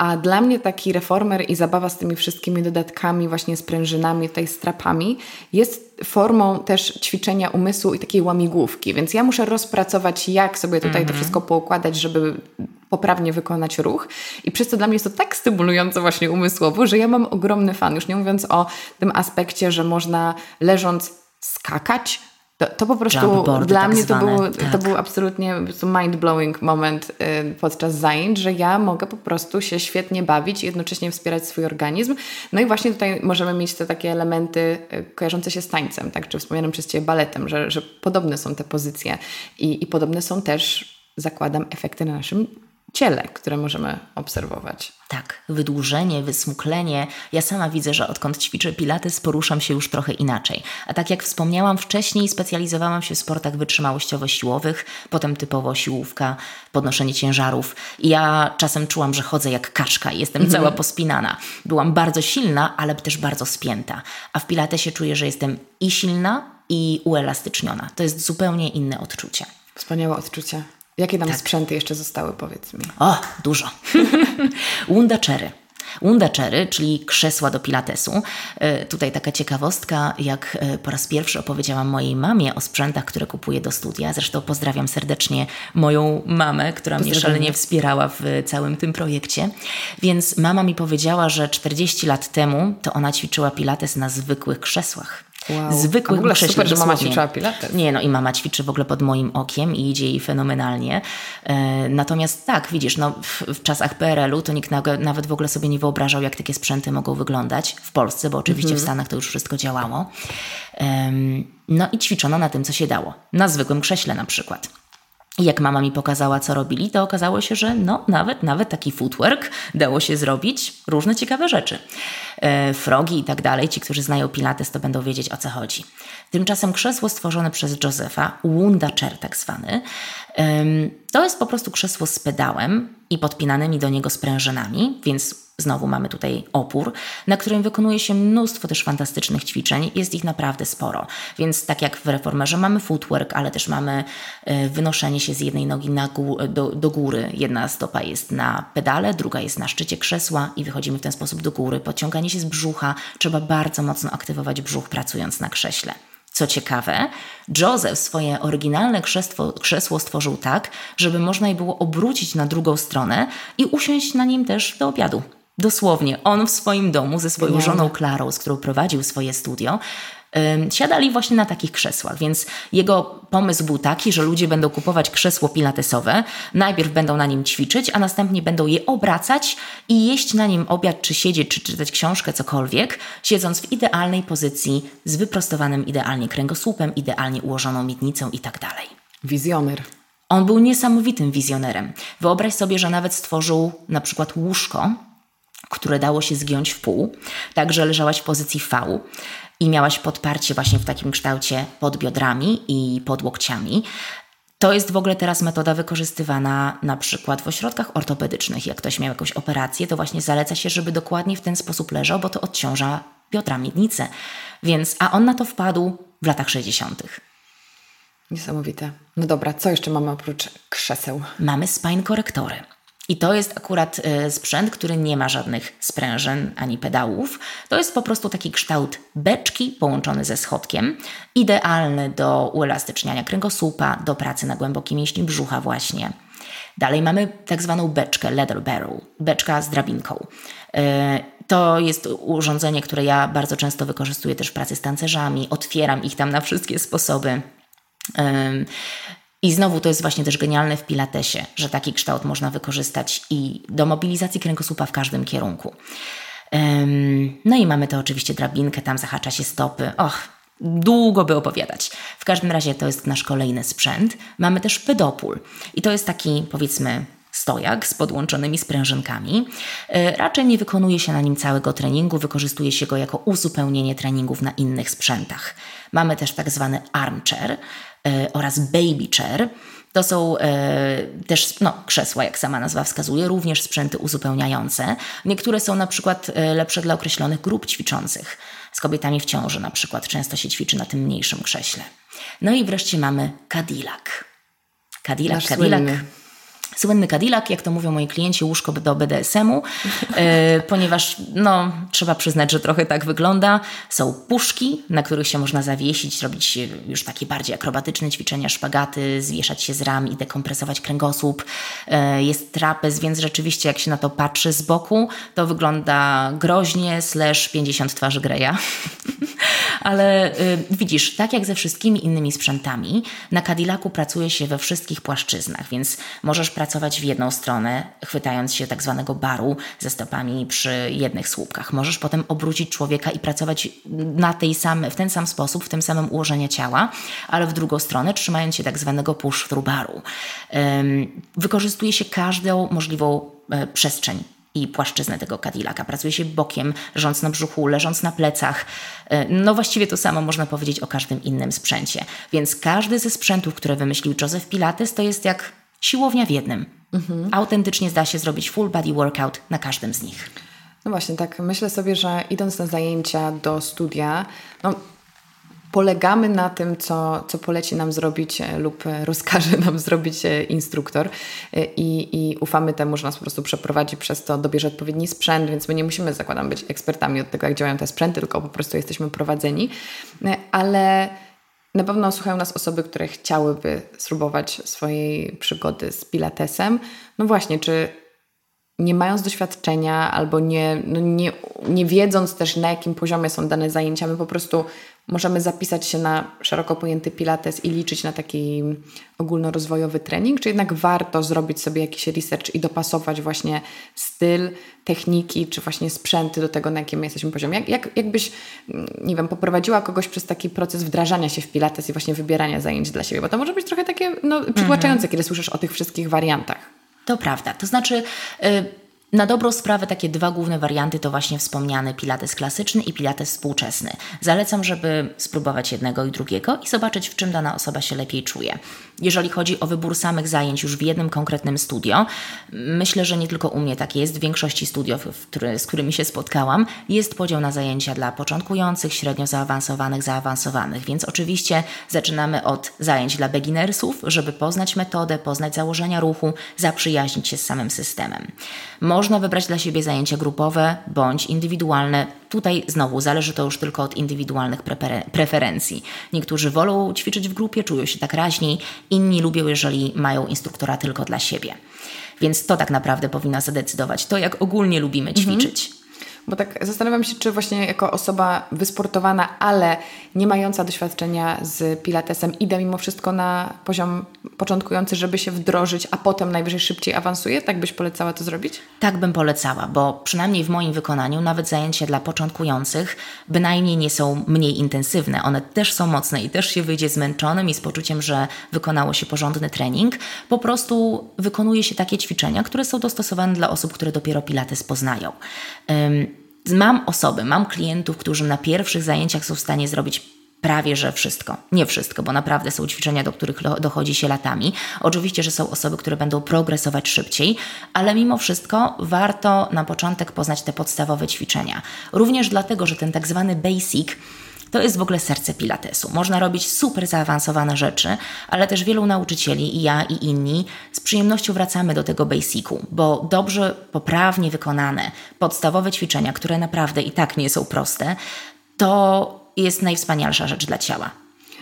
a dla mnie taki reformer i zabawa z tymi wszystkimi dodatkami, właśnie sprężynami, tutaj strapami, jest formą też ćwiczenia umysłu i takiej łamigłówki. Więc ja muszę rozpracować, jak sobie tutaj to mhm. wszystko poukładać, żeby poprawnie wykonać ruch. I przez to dla mnie jest to tak stymulujące właśnie umysłowo, że ja mam ogromny fan. Już nie mówiąc o tym aspekcie, że można leżąc skakać, to, to po prostu dla tak mnie to, był, tak. to był absolutnie mind-blowing moment y, podczas zajęć, że ja mogę po prostu się świetnie bawić i jednocześnie wspierać swój organizm. No i właśnie tutaj możemy mieć te takie elementy y, kojarzące się z tańcem, tak, czy wspomnianym przez Ciebie baletem, że, że podobne są te pozycje i, i podobne są też, zakładam, efekty na naszym ciele, które możemy obserwować. Tak, wydłużenie, wysmuklenie. Ja sama widzę, że odkąd ćwiczę pilates, poruszam się już trochę inaczej. A tak jak wspomniałam wcześniej, specjalizowałam się w sportach wytrzymałościowo-siłowych, potem typowo siłówka, podnoszenie ciężarów. I ja czasem czułam, że chodzę jak kaczka i jestem mhm. cała pospinana. Byłam bardzo silna, ale też bardzo spięta. A w pilatesie czuję, że jestem i silna, i uelastyczniona. To jest zupełnie inne odczucie. Wspaniałe odczucie. Jakie tam tak. sprzęty jeszcze zostały, powiedz mi? O, dużo. Wunda Cherry. Wundaczery, czyli krzesła do pilatesu. E, tutaj taka ciekawostka, jak e, po raz pierwszy opowiedziałam mojej mamie o sprzętach, które kupuję do studia. Zresztą pozdrawiam serdecznie moją mamę, która mnie szalenie wspierała w całym tym projekcie. Więc mama mi powiedziała, że 40 lat temu to ona ćwiczyła pilates na zwykłych krzesłach. Wow. Zwykłych A w ogóle super, że mama ćwiczyła pilates. Nie, no i mama ćwiczy w ogóle pod moim okiem i idzie jej fenomenalnie. E, natomiast tak, widzisz, no w, w czasach PRL-u to nikt na, nawet w ogóle sobie nie wyobrażał, jak takie sprzęty mogą wyglądać w Polsce, bo oczywiście w Stanach to już wszystko działało. Em, no i ćwiczono na tym, co się dało. Na zwykłym krześle na przykład. I jak mama mi pokazała, co robili, to okazało się, że no, nawet, nawet taki footwork dało się zrobić różne ciekawe rzeczy. E, frogi i tak dalej. Ci, którzy znają Pilates, to będą wiedzieć o co chodzi. Tymczasem krzesło stworzone przez Josefa, Wunda Chair tak zwany, to jest po prostu krzesło z pedałem i podpinanymi do niego sprężynami, więc Znowu mamy tutaj opór, na którym wykonuje się mnóstwo też fantastycznych ćwiczeń. Jest ich naprawdę sporo. Więc tak jak w reformerze mamy footwork, ale też mamy e, wynoszenie się z jednej nogi na gó- do, do góry. Jedna stopa jest na pedale, druga jest na szczycie krzesła i wychodzimy w ten sposób do góry. Podciąganie się z brzucha. Trzeba bardzo mocno aktywować brzuch pracując na krześle. Co ciekawe, Joseph swoje oryginalne krzesło, krzesło stworzył tak, żeby można je było obrócić na drugą stronę i usiąść na nim też do obiadu. Dosłownie, on w swoim domu ze swoją żoną Klarą, z którą prowadził swoje studio, siadali właśnie na takich krzesłach, więc jego pomysł był taki, że ludzie będą kupować krzesło pilatesowe, najpierw będą na nim ćwiczyć, a następnie będą je obracać i jeść na nim obiad, czy siedzieć, czy czytać książkę, cokolwiek, siedząc w idealnej pozycji, z wyprostowanym idealnie kręgosłupem, idealnie ułożoną miednicą i tak dalej. Wizjoner. On był niesamowitym wizjonerem. Wyobraź sobie, że nawet stworzył na przykład łóżko, które dało się zgiąć w pół, tak że leżałaś w pozycji V i miałaś podparcie właśnie w takim kształcie pod biodrami i pod łokciami. To jest w ogóle teraz metoda wykorzystywana na przykład w ośrodkach ortopedycznych. Jak ktoś miał jakąś operację, to właśnie zaleca się, żeby dokładnie w ten sposób leżał, bo to odciąża biodra, miednicę. Więc, a on na to wpadł w latach 60. Niesamowite. No dobra, co jeszcze mamy oprócz krzeseł? mamy spine korektory. I to jest akurat e, sprzęt, który nie ma żadnych sprężyn ani pedałów. To jest po prostu taki kształt beczki połączony ze schodkiem, idealny do uelastyczniania kręgosłupa, do pracy na głębokiej mięśni brzucha właśnie. Dalej mamy tak zwaną beczkę leather barrel, beczka z drabinką. E, To jest urządzenie, które ja bardzo często wykorzystuję też w pracy z tancerzami. Otwieram ich tam na wszystkie sposoby. I znowu to jest właśnie też genialne w Pilatesie, że taki kształt można wykorzystać i do mobilizacji kręgosłupa w każdym kierunku. No i mamy to oczywiście drabinkę, tam zahacza się stopy. Och, długo by opowiadać. W każdym razie to jest nasz kolejny sprzęt. Mamy też pedopól i to jest taki powiedzmy stojak z podłączonymi sprężynkami. Y, Raczej nie wykonuje się na nim całego treningu, wykorzystuje się go jako uzupełnienie treningów na innych sprzętach. Mamy też tak zwany armchair oraz baby chair. To są e, też no, krzesła, jak sama nazwa wskazuje, również sprzęty uzupełniające. Niektóre są na przykład e, lepsze dla określonych grup ćwiczących. Z kobietami w ciąży na przykład często się ćwiczy na tym mniejszym krześle. No i wreszcie mamy Cadillac. Cadillac, Nasz Cadillac. słynny. Słynny Cadillac, jak to mówią moi klienci, łóżko do BDSM-u, e, ponieważ no, trzeba przyznać, że trochę tak wygląda. Są puszki, na których się można zawiesić, robić e, już takie bardziej akrobatyczne ćwiczenia, szpagaty, zwieszać się z ram i dekompresować kręgosłup. E, jest trapez, więc rzeczywiście jak się na to patrzy z boku, to wygląda groźnie, slash 50 twarzy Greya. Ale widzisz, tak jak ze wszystkimi innymi sprzętami, na Cadillacu pracuje się we wszystkich płaszczyznach, więc możesz pracować w jedną stronę, chwytając się tak zwanego baru ze stopami przy jednych słupkach. Możesz potem obrócić człowieka i pracować na tej same, w ten sam sposób, w tym samym ułożeniu ciała, ale w drugą stronę, trzymając się tak zwanego push-through baru. Wykorzystuje się każdą możliwą e, przestrzeń i płaszczyznę tego Cadillaca. Pracuje się bokiem, leżąc na brzuchu, leżąc na plecach. E, No właściwie to samo można powiedzieć o każdym innym sprzęcie. Więc każdy ze sprzętów, które wymyślił Joseph Pilates, to jest jak siłownia w jednym. Autentycznie zda się zrobić full body workout na każdym z nich. No właśnie, tak myślę sobie, że idąc na zajęcia do studia, no polegamy na tym, co, co poleci nam zrobić e, lub e, rozkaże nam zrobić e, instruktor i, i ufamy temu, że nas po prostu przeprowadzi przez to, dobierze odpowiedni sprzęt, więc my nie musimy, zakładam, być ekspertami od tego, jak działają te sprzęty, tylko po prostu jesteśmy prowadzeni, ale na pewno słuchają nas osoby, które chciałyby spróbować swojej przygody z pilatesem. No właśnie, czy nie mając doświadczenia albo nie, no nie, nie wiedząc też na jakim poziomie są dane zajęcia, my po prostu możemy zapisać się na szeroko pojęty pilates i liczyć na taki ogólnorozwojowy trening, czy jednak warto zrobić sobie jakiś research i dopasować właśnie styl, techniki, czy właśnie sprzęty do tego, na jakim jesteśmy poziomie. Jak, jak, jakbyś, nie wiem, poprowadziła kogoś przez taki proces wdrażania się w pilates i właśnie wybierania zajęć dla siebie, bo to może być trochę takie no, przytłaczające, mm -hmm. kiedy słyszysz o tych wszystkich wariantach. To prawda. To znaczy, y, na dobrą sprawę takie dwa główne warianty to właśnie wspomniany pilates klasyczny i pilates współczesny. Zalecam, żeby spróbować jednego i drugiego i zobaczyć, w czym dana osoba się lepiej czuje. Jeżeli chodzi o wybór samych zajęć już w jednym konkretnym studio, myślę, że nie tylko u mnie tak jest, w większości studiów, który, z którymi się spotkałam, jest podział na zajęcia dla początkujących, średnio zaawansowanych, zaawansowanych, więc oczywiście zaczynamy od zajęć dla beginnersów, żeby poznać metodę, poznać założenia ruchu, zaprzyjaźnić się z samym systemem. Można wybrać dla siebie zajęcia grupowe bądź indywidualne. Tutaj znowu zależy to już tylko od indywidualnych preferencji. Niektórzy wolą ćwiczyć w grupie, czują się tak raźniej, inni lubią, jeżeli mają instruktora tylko dla siebie. Więc to tak naprawdę powinno zadecydować to, jak ogólnie lubimy mhm. ćwiczyć. Mhm. Bo tak zastanawiam się, czy właśnie jako osoba wysportowana, ale nie mająca doświadczenia z pilatesem, idę mimo wszystko na poziom początkujący, żeby się wdrożyć, a potem najwyżej szybciej awansuje? Tak byś polecała to zrobić? Tak bym polecała, bo przynajmniej w moim wykonaniu nawet zajęcia dla początkujących bynajmniej nie są mniej intensywne. One też są mocne i też się wyjdzie zmęczonym i z poczuciem, że wykonało się porządny trening. Po prostu wykonuje się takie ćwiczenia, które są dostosowane dla osób, które dopiero pilates poznają. Mam osoby, mam klientów, którzy na pierwszych zajęciach są w stanie zrobić prawie że wszystko. Nie wszystko, bo naprawdę są ćwiczenia, do których dochodzi się latami. Oczywiście, że są osoby, które będą progresować szybciej, ale mimo wszystko warto na początek poznać te podstawowe ćwiczenia. Również dlatego, że ten tak zwany basic to jest w ogóle serce Pilatesu. Można robić super zaawansowane rzeczy, ale też wielu nauczycieli, i ja, i inni, z przyjemnością wracamy do tego basicu, bo dobrze, poprawnie wykonane podstawowe ćwiczenia, które naprawdę i tak nie są proste, to jest najwspanialsza rzecz dla ciała.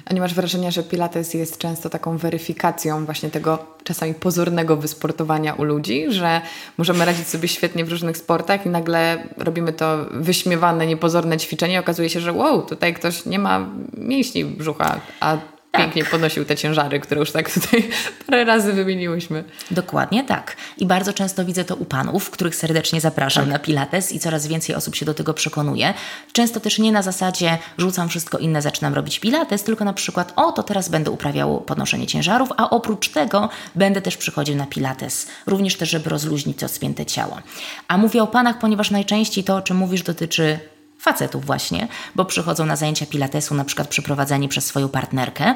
A nie masz wrażenia, że Pilates jest często taką weryfikacją właśnie tego czasami pozornego wysportowania u ludzi, że możemy radzić sobie świetnie w różnych sportach i nagle robimy to wyśmiewane, niepozorne ćwiczenie i okazuje się, że wow, tutaj ktoś nie ma mięśni brzucha, a tak. pięknie podnosił te ciężary, które już tak tutaj parę razy wymieniłyśmy. Dokładnie tak. I bardzo często widzę to u panów, których serdecznie zapraszam tak. na Pilates i coraz więcej osób się do tego przekonuje. Często też nie na zasadzie rzucam wszystko inne, zaczynam robić Pilates, tylko na przykład o, to teraz będę uprawiał podnoszenie ciężarów, a oprócz tego będę też przychodził na Pilates. Również też, żeby rozluźnić to spięte ciało. A mówię o panach, ponieważ najczęściej to, o czym mówisz, dotyczy facetów właśnie, bo przychodzą na zajęcia pilatesu, na przykład przeprowadzeni przez swoją partnerkę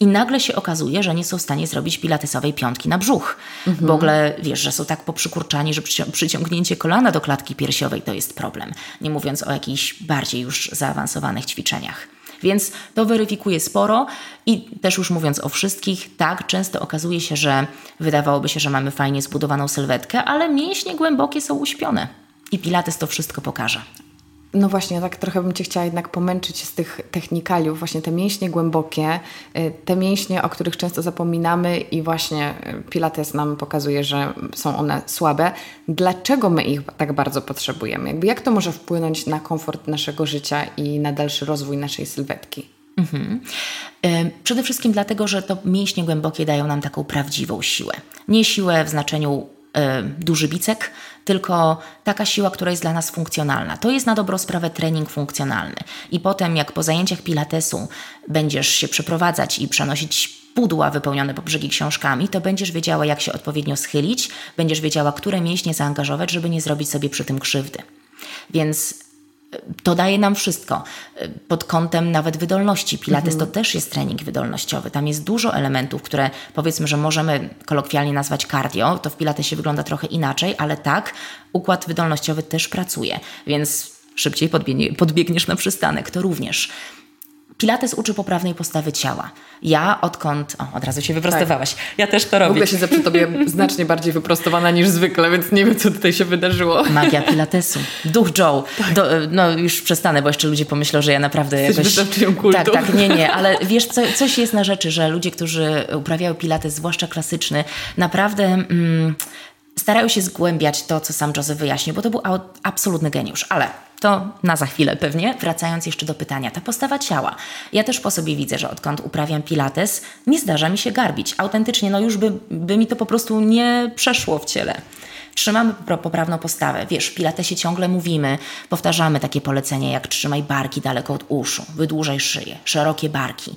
i nagle się okazuje, że nie są w stanie zrobić pilatesowej piątki na brzuch. Mhm. W ogóle wiesz, że są tak poprzykurczani, że przyciągnięcie kolana do klatki piersiowej to jest problem. Nie mówiąc o jakichś bardziej już zaawansowanych ćwiczeniach. Więc to weryfikuje sporo i też już mówiąc o wszystkich, tak, często okazuje się, że wydawałoby się, że mamy fajnie zbudowaną sylwetkę, ale mięśnie głębokie są uśpione. I Pilates to wszystko pokaże. No właśnie, tak trochę bym Cię chciała jednak pomęczyć z tych technikaliów, właśnie te mięśnie głębokie, y, te mięśnie, o których często zapominamy i właśnie y, Pilates nam pokazuje, że są one słabe. Dlaczego my ich tak bardzo potrzebujemy? Jakby jak to może wpłynąć na komfort naszego życia i na dalszy rozwój naszej sylwetki? Mhm. Przede wszystkim dlatego, że to mięśnie głębokie dają nam taką prawdziwą siłę. Nie siłę w znaczeniu duży bicek, tylko taka siła, która jest dla nas funkcjonalna. To jest na dobrą sprawę trening funkcjonalny. I potem, jak po zajęciach pilatesu będziesz się przeprowadzać i przenosić pudła wypełnione po brzegi książkami, to będziesz wiedziała, jak się odpowiednio schylić, będziesz wiedziała, które mięśnie zaangażować, żeby nie zrobić sobie przy tym krzywdy. Więc to daje nam wszystko. Pod kątem nawet wydolności. Pilates mhm. to też jest trening wydolnościowy. Tam jest dużo elementów, które powiedzmy, że możemy kolokwialnie nazwać cardio. To w Pilatesie wygląda trochę inaczej, ale tak, układ wydolnościowy też pracuje, więc szybciej podbiegniesz na przystanek. To również Pilates uczy poprawnej postawy ciała. Ja odkąd... O, od razu się wyprostowałaś. Tak. Ja też to robię. W ogóle siedzę przy Tobie znacznie bardziej wyprostowana niż zwykle, więc nie wiem, co tutaj się wydarzyło. Magia Pilatesu. Duch Joe. Tak. Do, no już przestanę, bo jeszcze ludzie pomyślą, że ja naprawdę Jesteś jakoś... kultu. Tak, tak, nie, nie, ale wiesz, co, coś jest na rzeczy, że ludzie, którzy uprawiają Pilates, zwłaszcza klasyczny, naprawdę... Mm, starają się zgłębiać to, co sam Joseph wyjaśnił, bo to był absolutny geniusz. Ale to na za chwilę pewnie. Wracając jeszcze do pytania, ta postawa ciała. Ja też po sobie widzę, że odkąd uprawiam pilates, nie zdarza mi się garbić. Autentycznie, no już by, by mi to po prostu nie przeszło w ciele. Trzymamy poprawną postawę. Wiesz, w pilatesie ciągle mówimy, powtarzamy takie polecenia jak trzymaj barki daleko od uszu, wydłużaj szyję, szerokie barki.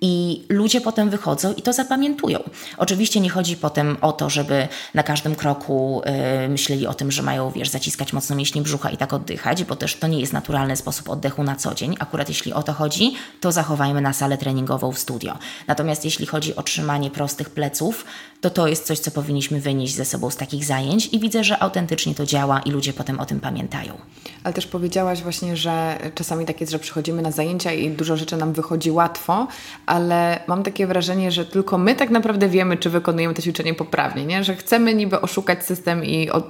I ludzie potem wychodzą i to zapamiętują. Oczywiście nie chodzi potem o to, żeby na każdym kroku yy, myśleli o tym, że mają, wiesz, zaciskać mocno mięśnie brzucha i tak oddychać, bo też to nie jest naturalny sposób oddechu na co dzień. Akurat jeśli o to chodzi, to zachowajmy na salę treningową w studio. Natomiast jeśli chodzi o trzymanie prostych pleców, to to jest coś, co powinniśmy wynieść ze sobą z takich zajęć i widzę, że autentycznie to działa i ludzie potem o tym pamiętają. Ale też powiedziałaś właśnie, że czasami tak jest, że przychodzimy na zajęcia i dużo rzeczy nam wychodzi łatwo, ale mam takie wrażenie, że tylko my tak naprawdę wiemy, czy wykonujemy to ćwiczenie poprawnie, nie? że chcemy niby oszukać system i o,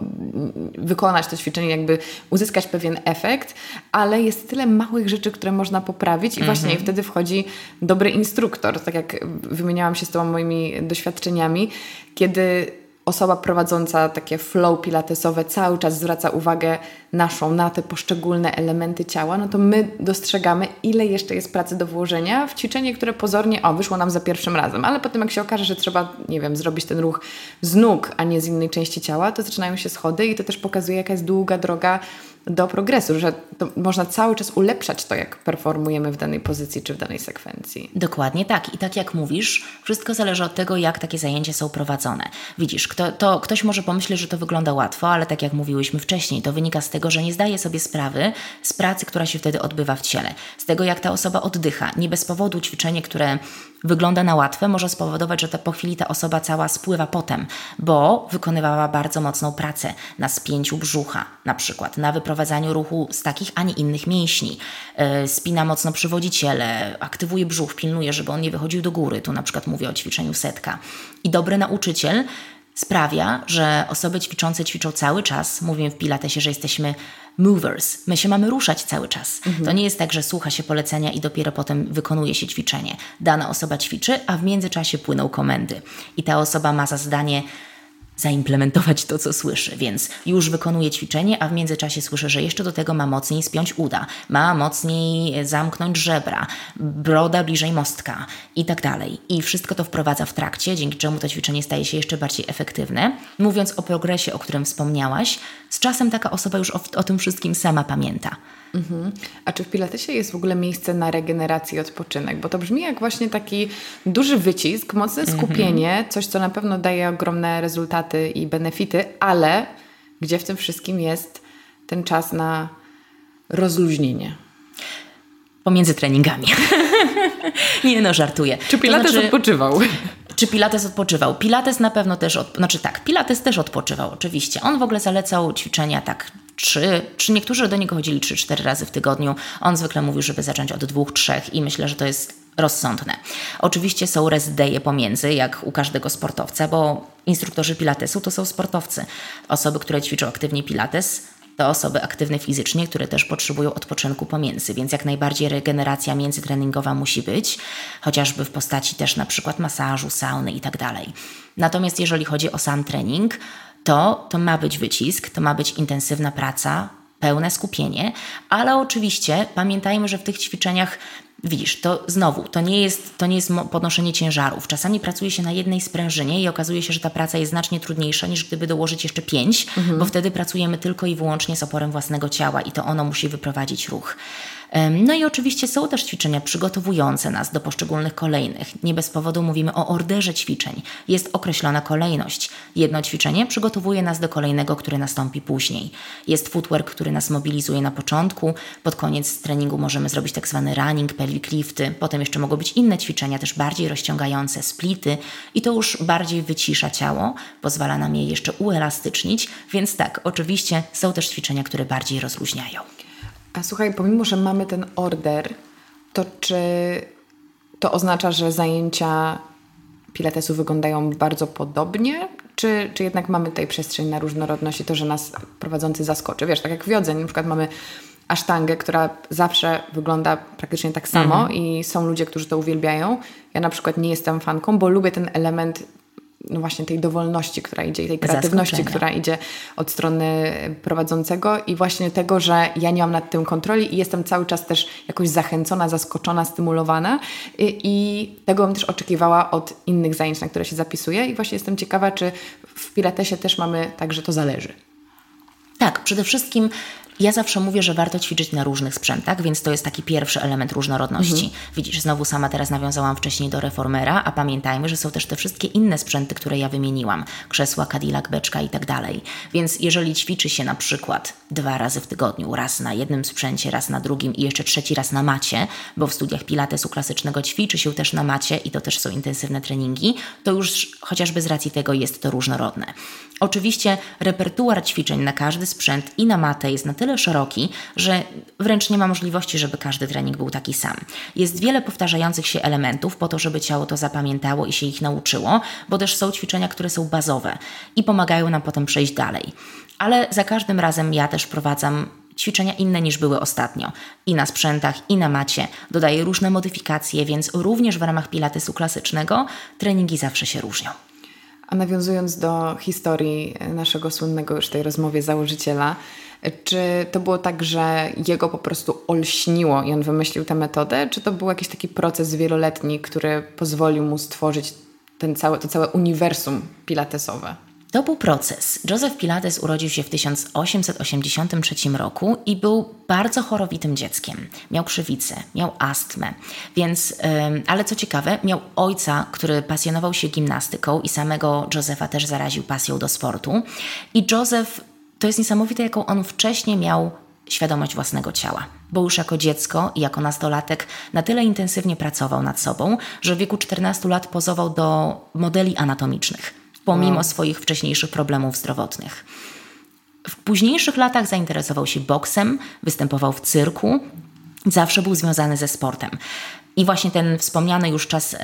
wykonać to ćwiczenie, jakby uzyskać pewien efekt, ale jest tyle małych rzeczy, które można poprawić i właśnie mhm. wtedy wchodzi dobry instruktor, tak jak wymieniałam się z Tobą moimi doświadczeniami, kiedy osoba prowadząca takie flow pilatesowe cały czas zwraca uwagę naszą na te poszczególne elementy ciała, no to my dostrzegamy, ile jeszcze jest pracy do włożenia w ćwiczenie, które pozornie, o, wyszło nam za pierwszym razem, ale potem jak się okaże, że trzeba, nie wiem, zrobić ten ruch z nóg, a nie z innej części ciała, to zaczynają się schody i to też pokazuje, jaka jest długa droga do progresu, że można cały czas ulepszać to, jak performujemy w danej pozycji czy w danej sekwencji. Dokładnie tak. I tak jak mówisz, wszystko zależy od tego, jak takie zajęcia są prowadzone. Widzisz, kto, to, ktoś może pomyśleć, że to wygląda łatwo, ale tak jak mówiłyśmy wcześniej, to wynika z tego, że nie zdaje sobie sprawy z pracy, która się wtedy odbywa w ciele, z tego, jak ta osoba oddycha. Nie bez powodu ćwiczenie, które wygląda na łatwe, może spowodować, że po chwili ta osoba cała spływa potem, bo wykonywała bardzo mocną pracę na spięciu brzucha, na przykład, na wyprowadzaniu ruchu z takich, a nie innych mięśni. Yy, spina mocno przywodziciele, aktywuje brzuch, pilnuje, żeby on nie wychodził do góry. Tu na przykład mówię o ćwiczeniu setka. I dobry nauczyciel sprawia, że osoby ćwiczące ćwiczą cały czas. Mówimy w Pilatesie, że jesteśmy movers. My się mamy ruszać cały czas. Mhm. To nie jest tak, że słucha się polecenia i dopiero potem wykonuje się ćwiczenie. Dana osoba ćwiczy, a w międzyczasie płyną komendy. I ta osoba ma za zadanie zaimplementować to, co słyszy, więc już wykonuje ćwiczenie, a w międzyczasie słyszy, że jeszcze do tego ma mocniej spiąć uda, ma mocniej zamknąć żebra, broda bliżej mostka i tak dalej. I wszystko to wprowadza w trakcie, dzięki czemu to ćwiczenie staje się jeszcze bardziej efektywne. Mówiąc o progresie, o którym wspomniałaś, z czasem taka osoba już o, o tym wszystkim sama pamięta. Mhm. A czy w Pilatesie jest w ogóle miejsce na regenerację i odpoczynek? Bo to brzmi jak właśnie taki duży wycisk, mocne mhm. skupienie, mhm. coś, co na pewno daje ogromne rezultaty i benefity, ale gdzie w tym wszystkim jest ten czas na rozluźnienie? Pomiędzy treningami. Nie no, żartuję. Czy Pilates znaczy... odpoczywał? Czy Pilates odpoczywał? Pilates na pewno też, od... znaczy tak, Pilates też odpoczywał, oczywiście. On w ogóle zalecał ćwiczenia tak trzy, czy niektórzy do niego chodzili trzy, cztery razy w tygodniu. On zwykle mówił, żeby zacząć od dwóch, trzech i myślę, że to jest rozsądne. Oczywiście są rest pomiędzy, jak u każdego sportowca, bo instruktorzy pilatesu to są sportowcy. Osoby, które ćwiczą aktywnie pilates, to osoby aktywne fizycznie, które też potrzebują odpoczynku pomiędzy, więc jak najbardziej regeneracja międzytreningowa musi być, chociażby w postaci też na przykład masażu, sauny i tak. Natomiast jeżeli chodzi o sam trening, to, to ma być wycisk, to ma być intensywna praca, pełne skupienie, ale oczywiście pamiętajmy, że w tych ćwiczeniach Widzisz, to znowu, to nie, jest, to nie jest podnoszenie ciężarów. Czasami pracuje się na jednej sprężynie i okazuje się, że ta praca jest znacznie trudniejsza niż gdyby dołożyć jeszcze pięć, mhm. bo wtedy pracujemy tylko i wyłącznie z oporem własnego ciała i to ono musi wyprowadzić ruch. No i oczywiście są też ćwiczenia przygotowujące nas do poszczególnych kolejnych. Nie bez powodu mówimy o orderze ćwiczeń. Jest określona kolejność. Jedno ćwiczenie przygotowuje nas do kolejnego, które nastąpi później. Jest footwork, który nas mobilizuje na początku. Pod koniec treningu możemy zrobić tak zwany running, pelvic lifty. Potem jeszcze mogą być inne ćwiczenia, też bardziej rozciągające, splity. I to już bardziej wycisza ciało, pozwala nam je jeszcze uelastycznić. Więc tak, oczywiście są też ćwiczenia, które bardziej rozluźniają. A słuchaj, pomimo, że mamy ten order, to czy to oznacza, że zajęcia pilatesu wyglądają bardzo podobnie? Czy, czy jednak mamy tutaj przestrzeń na różnorodność i to, że nas prowadzący zaskoczy? Wiesz, tak jak w jodze, na przykład mamy asztangę, która zawsze wygląda praktycznie tak samo mhm. i są ludzie, którzy to uwielbiają. Ja na przykład nie jestem fanką, bo lubię ten element no właśnie tej dowolności, która idzie i tej kreatywności, która idzie od strony prowadzącego i właśnie tego, że ja nie mam nad tym kontroli i jestem cały czas też jakoś zachęcona, zaskoczona, stymulowana i, i tego bym też oczekiwała od innych zajęć, na które się zapisuję i właśnie jestem ciekawa, czy w Pilatesie też mamy tak, że to zależy. Tak, przede wszystkim ja zawsze mówię, że warto ćwiczyć na różnych sprzętach, więc to jest taki pierwszy element różnorodności. Mhm. Widzisz, znowu sama teraz nawiązałam wcześniej do reformera, a pamiętajmy, że są też te wszystkie inne sprzęty, które ja wymieniłam. Krzesła, Cadillac, beczka i tak dalej. Więc jeżeli ćwiczy się na przykład dwa razy w tygodniu, raz na jednym sprzęcie, raz na drugim i jeszcze trzeci raz na macie, bo w studiach pilatesu klasycznego ćwiczy się też na macie i to też są intensywne treningi, to już chociażby z racji tego jest to różnorodne. Oczywiście repertuar ćwiczeń na każdy sprzęt i na matę jest na tyle szeroki, że wręcz nie ma możliwości, żeby każdy trening był taki sam. Jest wiele powtarzających się elementów po to, żeby ciało to zapamiętało i się ich nauczyło, bo też są ćwiczenia, które są bazowe i pomagają nam potem przejść dalej. Ale za każdym razem ja też prowadzam ćwiczenia inne niż były ostatnio. I na sprzętach, i na macie. Dodaję różne modyfikacje, więc również w ramach pilatesu klasycznego treningi zawsze się różnią. A nawiązując do historii naszego słynnego już tej rozmowie założyciela, czy to było tak, że jego po prostu olśniło i on wymyślił tę metodę, czy to był jakiś taki proces wieloletni, który pozwolił mu stworzyć ten cały, to całe uniwersum pilatesowe? To był proces. Joseph Pilates urodził się w 1883 roku i był bardzo chorowitym dzieckiem. Miał krzywicę, miał astmę, więc, ale co ciekawe, miał ojca, który pasjonował się gimnastyką i samego Josepha też zaraził pasją do sportu. I Joseph, to jest niesamowite, jaką on wcześniej miał świadomość własnego ciała, bo już jako dziecko i jako nastolatek na tyle intensywnie pracował nad sobą, że w wieku 14 lat pozował do modeli anatomicznych pomimo wow. swoich wcześniejszych problemów zdrowotnych. W późniejszych latach zainteresował się boksem, występował w cyrku, zawsze był związany ze sportem. I właśnie ten wspomniany już czas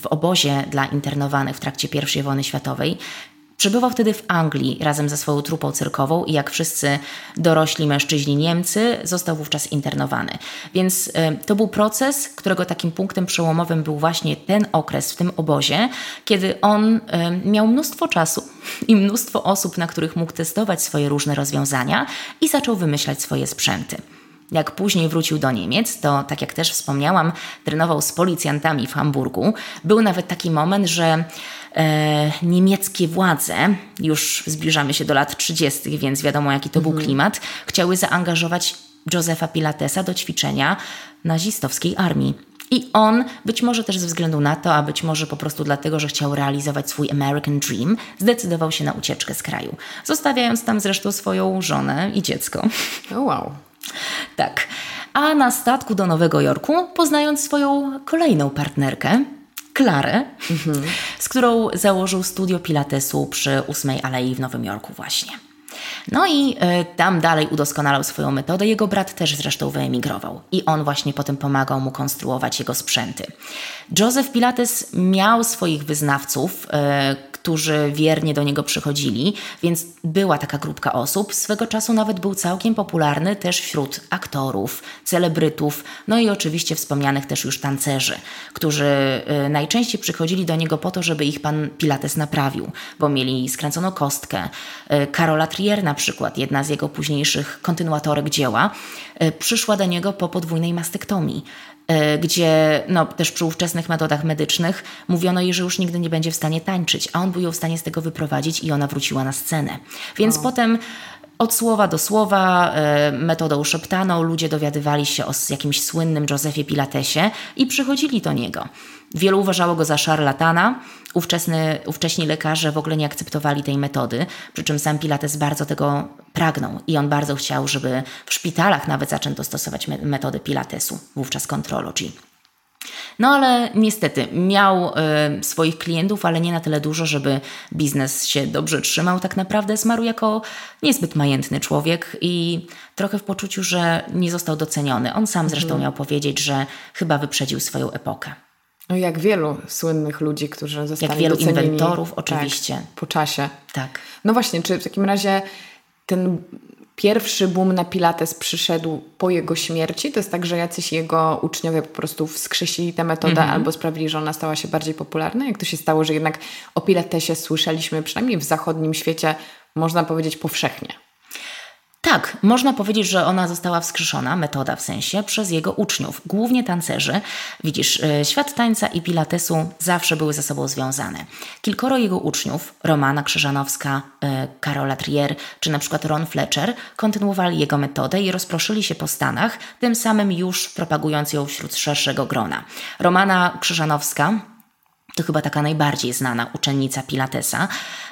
w obozie dla internowanych w trakcie I wojny światowej Przebywał wtedy w Anglii razem ze swoją trupą cyrkową i jak wszyscy dorośli mężczyźni Niemcy, został wówczas internowany. Więc y, to był proces, którego takim punktem przełomowym był właśnie ten okres w tym obozie, kiedy on y, miał mnóstwo czasu i mnóstwo osób, na których mógł testować swoje różne rozwiązania i zaczął wymyślać swoje sprzęty. Jak później wrócił do Niemiec, to tak jak też wspomniałam, trenował z policjantami w Hamburgu. Był nawet taki moment, że e, niemieckie władze, już zbliżamy się do lat 30., więc wiadomo jaki to mhm. był klimat, chciały zaangażować Józefa Pilatesa do ćwiczenia nazistowskiej armii. I on, być może też ze względu na to, a być może po prostu dlatego, że chciał realizować swój American Dream, zdecydował się na ucieczkę z kraju, zostawiając tam zresztą swoją żonę i dziecko. Oh wow. Tak. A na statku do Nowego Jorku, poznając swoją kolejną partnerkę, Klarę, mhm. z którą założył studio Pilatesu przy 8 Alei w Nowym Jorku właśnie. No i y, tam dalej udoskonalał swoją metodę. Jego brat też zresztą wyemigrował i on właśnie potem pomagał mu konstruować jego sprzęty. Joseph Pilates miał swoich wyznawców, y, którzy wiernie do niego przychodzili, więc była taka grupka osób. Swego czasu nawet był całkiem popularny też wśród aktorów, celebrytów, no i oczywiście wspomnianych też już tancerzy, którzy y, najczęściej przychodzili do niego po to, żeby ich pan Pilates naprawił, bo mieli skręconą kostkę. Karola Trier na przykład, jedna z jego późniejszych kontynuatorek dzieła, y, przyszła do niego po podwójnej mastektomii. E, gdzie no, też przy ówczesnych metodach medycznych mówiono jej, że już nigdy nie będzie w stanie tańczyć, a on był ją w stanie z tego wyprowadzić i ona wróciła na scenę. Więc o. potem od słowa do słowa, e, metodą szeptaną, ludzie dowiadywali się o jakimś słynnym Józefie Pilatesie i przychodzili do niego. Wielu uważało go za szarlatana. Ówczesny, ówcześni lekarze w ogóle nie akceptowali tej metody, przy czym sam Pilates bardzo tego pragnął i on bardzo chciał, żeby w szpitalach nawet zaczęto stosować metody Pilatesu, wówczas Contrology. No ale niestety miał y, swoich klientów, ale nie na tyle dużo, żeby biznes się dobrze trzymał. Tak naprawdę zmarł jako niezbyt majętny człowiek i trochę w poczuciu, że nie został doceniony. On sam zresztą mhm. miał powiedzieć, że chyba wyprzedził swoją epokę. No jak wielu słynnych ludzi, którzy zostali Jak wielu docenieni, inwentorów, tak, oczywiście. Tak, po czasie. Tak. No właśnie, czy w takim razie ten pierwszy boom na Pilates przyszedł po jego śmierci? To jest tak, że jacyś jego uczniowie po prostu wskrzesili tę metodę mm -hmm. albo sprawili, że ona stała się bardziej popularna? Jak to się stało, że jednak o Pilatesie słyszeliśmy przynajmniej w zachodnim świecie, można powiedzieć powszechnie? Tak, można powiedzieć, że ona została wskrzeszona, metoda w sensie, przez jego uczniów, głównie tancerzy. Widzisz, e, świat tańca i pilatesu zawsze były ze sobą związane. Kilkoro jego uczniów, Romana Krzyżanowska, e, Karola Trier czy na przykład Ron Fletcher, kontynuowali jego metodę i rozproszyli się po Stanach, tym samym już propagując ją wśród szerszego grona. Romana Krzyżanowska to chyba taka najbardziej znana uczennica Pilatesa,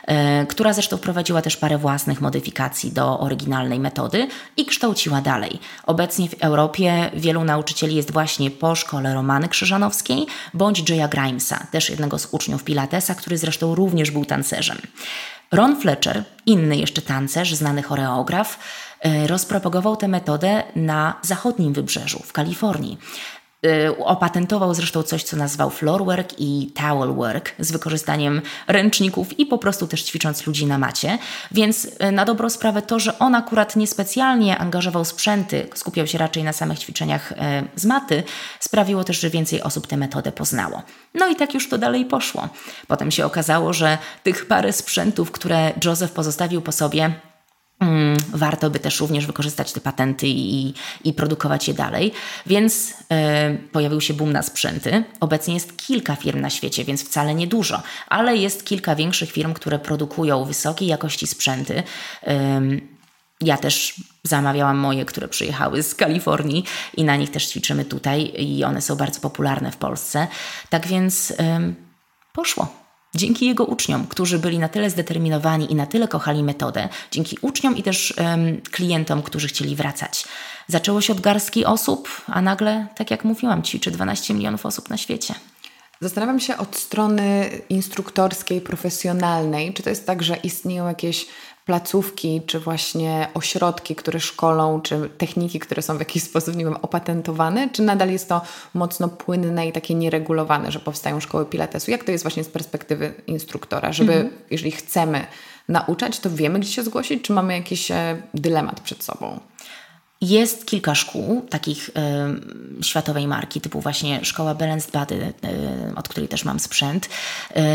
yy, która zresztą wprowadziła też parę własnych modyfikacji do oryginalnej metody i kształciła dalej. Obecnie w Europie wielu nauczycieli jest właśnie po szkole Romany Krzyżanowskiej bądź Jaya Grimesa, też jednego z uczniów Pilatesa, który zresztą również był tancerzem. Ron Fletcher, inny jeszcze tancerz, znany choreograf, e, rozpropagował tę metodę na zachodnim wybrzeżu, w Kalifornii. Y, opatentował zresztą coś, co nazwał floorwork i towel work z wykorzystaniem ręczników i po prostu też ćwicząc ludzi na macie. Więc y, na dobrą sprawę to, że on akurat niespecjalnie angażował sprzęty, skupiał się raczej na samych ćwiczeniach y, z maty, sprawiło też, że więcej osób tę metodę poznało. No i tak już to dalej poszło. Potem się okazało, że tych parę sprzętów, które Joseph pozostawił po sobie, warto by też również wykorzystać te patenty i, i produkować je dalej. Więc y, pojawił się boom na sprzęty. Obecnie jest kilka firm na świecie, więc wcale nie dużo, ale jest kilka większych firm, które produkują wysokiej jakości sprzęty. Y, ja też zamawiałam moje, które przyjechały z Kalifornii i na nich też ćwiczymy tutaj i one są bardzo popularne w Polsce. Tak więc y, poszło. Dzięki jego uczniom, którzy byli na tyle zdeterminowani i na tyle kochali metodę, dzięki uczniom i też klientom, którzy chcieli wracać. Zaczęło się od garstki osób, a nagle, tak jak mówiłam, ćwiczy 12 milionów osób na świecie. Zastanawiam się od strony instruktorskiej, profesjonalnej, czy to jest tak, że istnieją jakieś placówki, czy właśnie ośrodki, które szkolą, czy techniki, które są w jakiś sposób, nie wiem, opatentowane, czy nadal jest to mocno płynne i takie nieregulowane, że powstają szkoły pilatesu? Jak to jest właśnie z perspektywy instruktora, żeby, mhm. jeżeli chcemy nauczać, to wiemy, gdzie się zgłosić, czy mamy jakiś e, dylemat przed sobą? Jest kilka szkół takich y, światowej marki, typu właśnie szkoła Balanced Body, y, od której też mam sprzęt.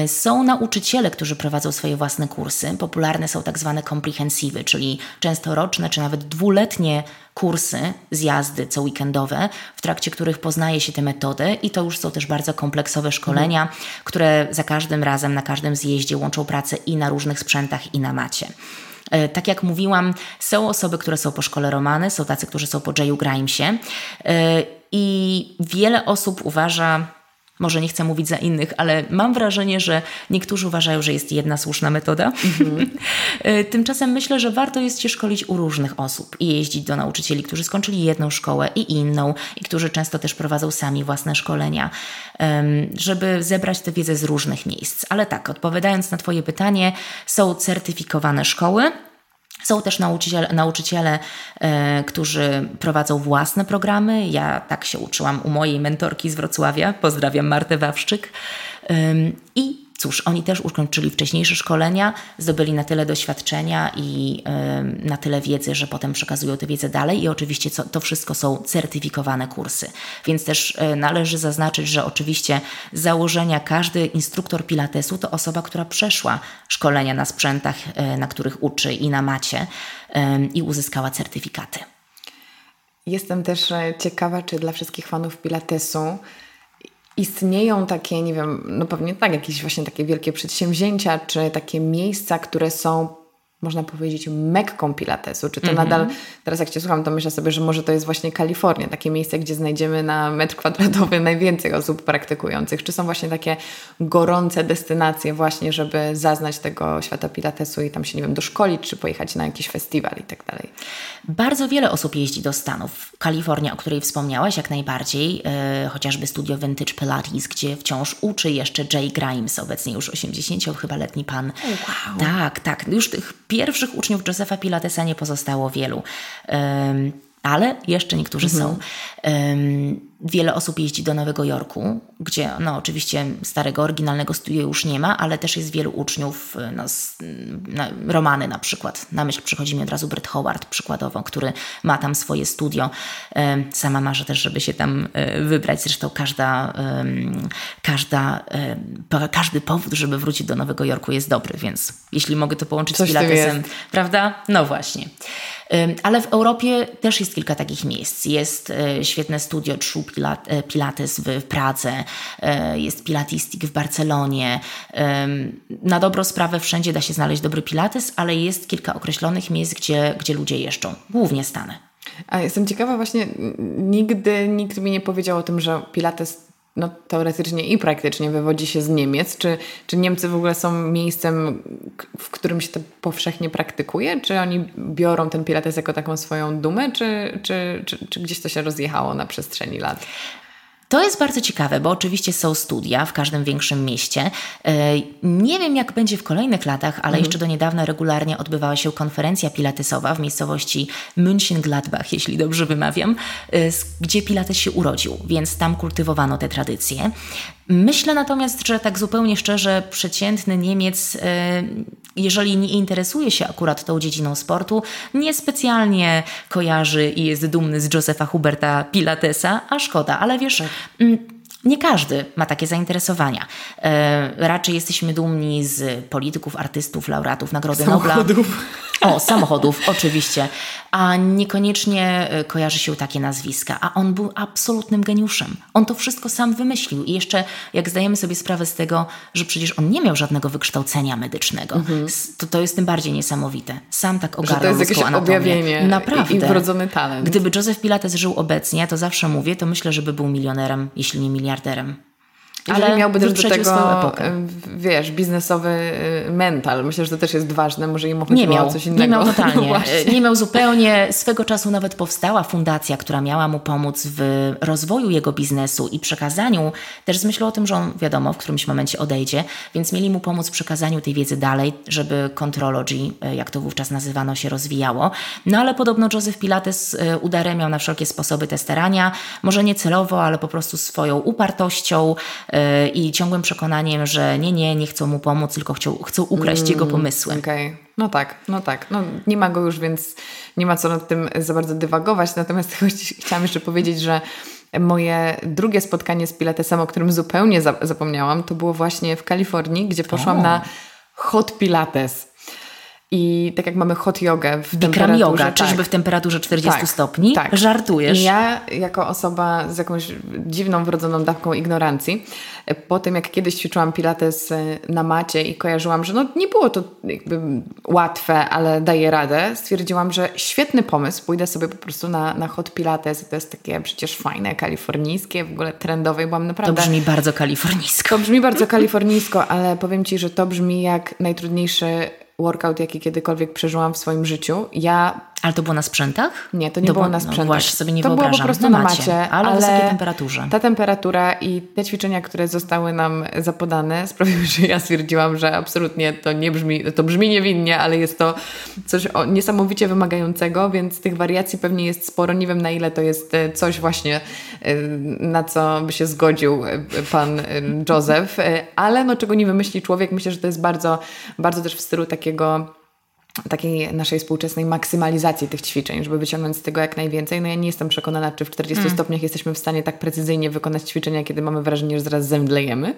Y, są nauczyciele, którzy prowadzą swoje własne kursy. Popularne są tak zwane comprehensive, czyli często roczne czy nawet dwuletnie kursy, zjazdy co weekendowe, w trakcie których poznaje się tę metodę i to już są też bardzo kompleksowe szkolenia, które za każdym razem, na każdym zjeździe łączą pracę i na różnych sprzętach i na macie. E, tak jak mówiłam, są osoby, które są po szkole Romany, są tacy, którzy są po Jayu Grimesie e, i wiele osób uważa, może nie chcę mówić za innych, ale mam wrażenie, że niektórzy uważają, że jest jedna słuszna metoda. Mm-hmm. Tymczasem myślę, że warto jest się szkolić u różnych osób i jeździć do nauczycieli, którzy skończyli jedną szkołę i inną, i którzy często też prowadzą sami własne szkolenia, żeby zebrać tę wiedzę z różnych miejsc. Ale tak, odpowiadając na Twoje pytanie, są certyfikowane szkoły są też nauczyciele, nauczyciele e, którzy prowadzą własne programy. Ja tak się uczyłam u mojej mentorki z Wrocławia. Pozdrawiam Martę Wawrzyk. E, I cóż, oni też ukończyli wcześniejsze szkolenia, zdobyli na tyle doświadczenia i y, na tyle wiedzy, że potem przekazują tę wiedzę dalej i oczywiście co, to wszystko są certyfikowane kursy. Więc też y, należy zaznaczyć, że oczywiście z założenia każdy instruktor pilatesu to osoba, która przeszła szkolenia na sprzętach, y, na których uczy i na macie i uzyskała certyfikaty. Jestem też e, ciekawa, czy dla wszystkich fanów pilatesu Istnieją takie, nie wiem, no pewnie tak, jakieś właśnie takie wielkie przedsięwzięcia, czy takie miejsca, które są można powiedzieć, mekką pilatesu? Czy to mm -hmm. nadal, teraz jak Cię słucham, to myślę sobie, że może to jest właśnie Kalifornia, takie miejsce, gdzie znajdziemy na metr kwadratowy najwięcej osób praktykujących. Czy są właśnie takie gorące destynacje właśnie, żeby zaznać tego świata pilatesu i tam się, nie wiem, doszkolić, czy pojechać na jakiś festiwal i tak dalej? Bardzo wiele osób jeździ do Stanów. Kalifornia, o której wspomniałaś, jak najbardziej, yy, chociażby studio Vintage Pilates, gdzie wciąż uczy jeszcze Jay Grimes, obecnie już 80 chyba letni pan. Wow. Tak, tak. Już tych pierwszych uczniów Josepha Pilatesa nie pozostało wielu. ale jeszcze niektórzy mhm. są. Wiele osób jeździ do Nowego Jorku, gdzie no oczywiście starego, oryginalnego studia już nie ma, ale też jest wielu uczniów, y, no, z, na, Romany na przykład. Na myśl przychodzi mi od razu Brett Howard przykładowo, który ma tam swoje studio. sama marzę też, żeby się tam y, wybrać. Zresztą każda, każda, każdy powód, żeby wrócić do Nowego Jorku jest dobry, więc jeśli mogę to połączyć Coś z Pilatesem, prawda? No właśnie. Ale w Europie też jest kilka takich miejsc. Jest e, świetne studio e, Pilates w Pradze, e, jest Pilatistik w Barcelonie. Na dobrą sprawę wszędzie da się znaleźć dobry Pilates, ale jest kilka określonych miejsc, gdzie, gdzie ludzie jeżdżą, głównie Stany. A jestem ciekawa właśnie, nigdy nikt mi nie powiedział o tym, że Pilates no, teoretycznie i praktycznie wywodzi się z Niemiec. Czy, czy Niemcy w ogóle są miejscem, w którym się to powszechnie praktykuje? Czy oni biorą ten pilates jako taką swoją dumę, czy, czy, czy, czy gdzieś to się rozjechało na przestrzeni lat? To jest bardzo ciekawe, bo oczywiście są studia w każdym większym mieście. E, nie wiem, jak będzie w kolejnych latach, ale mhm. jeszcze do niedawna regularnie odbywała się konferencja pilatesowa w miejscowości München-Gladbach, jeśli dobrze wymawiam, e, gdzie pilates się urodził, więc tam kultywowano te tradycje. Myślę natomiast, że tak zupełnie szczerze, przeciętny Niemiec, e, jeżeli nie interesuje się akurat tą dziedziną sportu, niespecjalnie kojarzy i jest dumny z Josefa Huberta Pilatesa, a szkoda, ale wiesz, tak. Nie każdy ma takie zainteresowania. E, raczej jesteśmy dumni z polityków, artystów, laureatów Nagrody samochodów. Nobla. O, samochodów, oczywiście. A niekoniecznie e, kojarzy się takie nazwiska. A on był absolutnym geniuszem. On to wszystko sam wymyślił. I jeszcze jak zdajemy sobie sprawę z tego, że przecież on nie miał żadnego wykształcenia medycznego, mhm. to, to jest tym bardziej niesamowite. Sam tak ogarnął że to jest jakieś anatomię. objawienie Naprawdę. i wrodzony talent. Gdyby Joseph Pilates żył obecnie, to zawsze mówię, to myślę, że by był milionerem, jeśli nie miliarderem miliarderem. Ale miałby też do tego, wiesz, biznesowy y, mental. Myślę, że to też jest ważne. Może im chodziło nie miał, o coś innego. Nie miał totalnie. No nie miał zupełnie. Swego czasu nawet powstała fundacja, która miała mu pomóc w rozwoju jego biznesu i przekazaniu, też z myślą o tym, że on, wiadomo, w którymś momencie odejdzie, więc mieli mu pomóc w przekazaniu tej wiedzy dalej, żeby Contrology, y, jak to wówczas nazywano, się rozwijało. No ale podobno Joseph Pilates udaremiał na wszelkie sposoby te starania. Może nie celowo, ale po prostu swoją upartością, i ciągłym przekonaniem, że nie, nie, nie chcą mu pomóc, tylko chcą, chcą ukraść mm, jego pomysły. Okej, okay. no tak, no tak. No, nie ma go już, więc nie ma co nad tym za bardzo dywagować. Natomiast chciałam jeszcze powiedzieć, że moje drugie spotkanie z Pilatesem, o którym zupełnie zapomniałam, to było właśnie w Kalifornii, gdzie poszłam o. na Hot Pilates. I tak jak mamy hot jogę w Bikram temperaturze... yoga, tak. czyżby w temperaturze 40 tak, stopni? Tak. Żartujesz. I ja, jako osoba z jakąś dziwną, wrodzoną dawką ignorancji, po tym jak kiedyś ćwiczyłam pilates na macie i kojarzyłam, że no nie było to jakby łatwe, ale daję radę, stwierdziłam, że świetny pomysł, pójdę sobie po prostu na, na hot pilates. To jest takie przecież fajne, kalifornijskie, w ogóle trendowe. Byłam naprawdę... To brzmi bardzo kalifornijsko. To brzmi bardzo kalifornijsko, ale powiem Ci, że to brzmi jak najtrudniejszy workout, jaki kiedykolwiek przeżyłam w swoim życiu. Ja ale to było na sprzętach? Nie, to nie to było, na no sprzętach. No właśnie sobie nie to wyobrażam. było po prostu na macie, macie ale, ale wysokiej temperaturze. Ta temperatura i te ćwiczenia, które zostały nam zapodane sprawiły, że ja stwierdziłam, że absolutnie to nie brzmi, to brzmi niewinnie, ale jest to coś niesamowicie wymagającego, więc tych wariacji pewnie jest sporo. Nie wiem na ile to jest e, coś właśnie, e, na co by się zgodził e, pan Józef, ale no czego nie wymyśli człowiek, myślę, że to jest bardzo, bardzo też w stylu takiego takiej naszej współczesnej maksymalizacji tych ćwiczeń, żeby wyciągnąć z tego jak najwięcej. No ja nie jestem przekonana, czy w 40 mm. stopniach jesteśmy w stanie tak precyzyjnie wykonać ćwiczenia, kiedy mamy wrażenie, że zaraz zemdlejemy.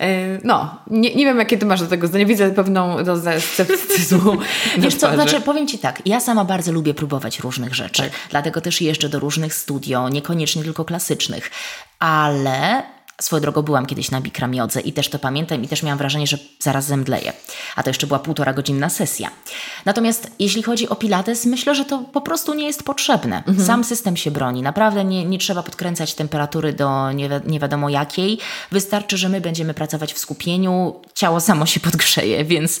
E, no, nie, nie wiem, jakie ty masz do tego zdanie. Widzę pewną dozę sceptycyzmu. Wiesz co, znaczy powiem ci tak, ja sama bardzo lubię próbować różnych rzeczy, tak. dlatego też jeżdżę do różnych studio, niekoniecznie tylko klasycznych, ale Swoją drogą byłam kiedyś na Bikramiodze i też to pamiętam i też miałam wrażenie, że zaraz zemdleję. A to jeszcze była półtora godzinna sesja. Natomiast jeśli chodzi o Pilates, myślę, że to po prostu nie jest potrzebne. Mhm. Sam system się broni. Naprawdę nie, nie trzeba podkręcać temperatury do nie, wi nie wiadomo jakiej. Wystarczy, że my będziemy pracować w skupieniu, ciało samo się podgrzeje, więc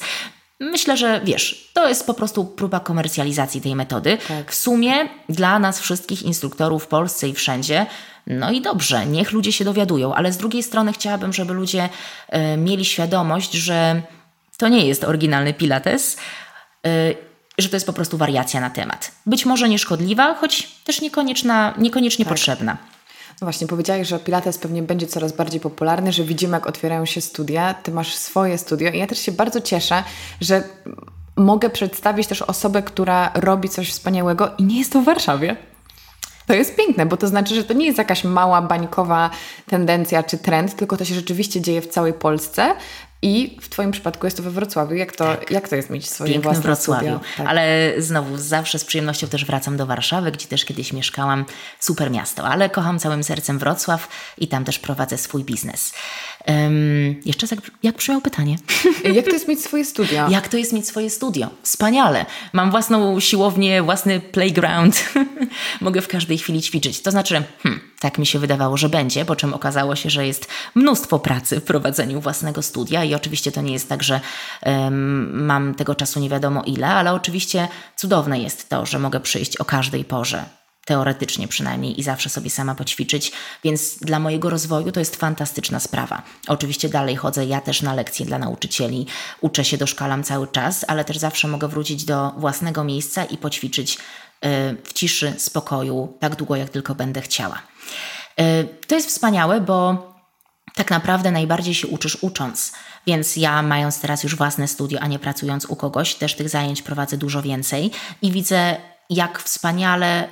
Myślę, że wiesz, to jest po prostu próba komercjalizacji tej metody. Tak. W sumie dla nas wszystkich instruktorów w Polsce i wszędzie, no i dobrze, niech ludzie się dowiadują, ale z drugiej strony chciałabym, żeby ludzie y, mieli świadomość, że to nie jest oryginalny Pilates, y, że to jest po prostu wariacja na temat. Być może nieszkodliwa, choć też niekonieczna, niekoniecznie tak. potrzebna. No właśnie, powiedziałeś, że Pilates pewnie będzie coraz bardziej popularny, że widzimy, jak otwierają się studia. Ty masz swoje studio i ja też się bardzo cieszę, że mogę przedstawić też osobę, która robi coś wspaniałego i nie jest to w Warszawie. To jest piękne, bo to znaczy, że to nie jest jakaś mała, bańkowa tendencja czy trend, tylko to się rzeczywiście dzieje w całej Polsce. I w Twoim przypadku jest to we Wrocławiu. Jak to, tak. jak to jest mieć swoje Pięknym własne Wrocławiu. Tak. Ale znowu, zawsze z przyjemnością też wracam do Warszawy, gdzie też kiedyś mieszkałam. Super miasto, ale kocham całym sercem Wrocław i tam też prowadzę swój biznes. Um, jeszcze jak, jak brzmiało pytanie? Jak to jest mieć swoje studio? Jak to jest mieć swoje studio? Wspaniale. Mam własną siłownię, własny playground. Mogę w każdej chwili ćwiczyć. To znaczy, hmm, tak mi się wydawało, że będzie, po czym okazało się, że jest mnóstwo pracy w prowadzeniu własnego studia i oczywiście to nie jest tak, że um, mam tego czasu nie wiadomo ile, ale oczywiście cudowne jest to, że mogę przyjść o każdej porze teoretycznie przynajmniej i zawsze sobie sama poćwiczyć, więc dla mojego rozwoju to jest fantastyczna sprawa. Oczywiście dalej chodzę ja też na lekcje dla nauczycieli, uczę się, doszkalam cały czas, ale też zawsze mogę wrócić do własnego miejsca i poćwiczyć y, w ciszy, spokoju, tak długo jak tylko będę chciała. Y, to jest wspaniałe, bo tak naprawdę najbardziej się uczysz ucząc. Więc ja, mając teraz już własne studio, a nie pracując u kogoś, też tych zajęć prowadzę dużo więcej i widzę, jak wspaniale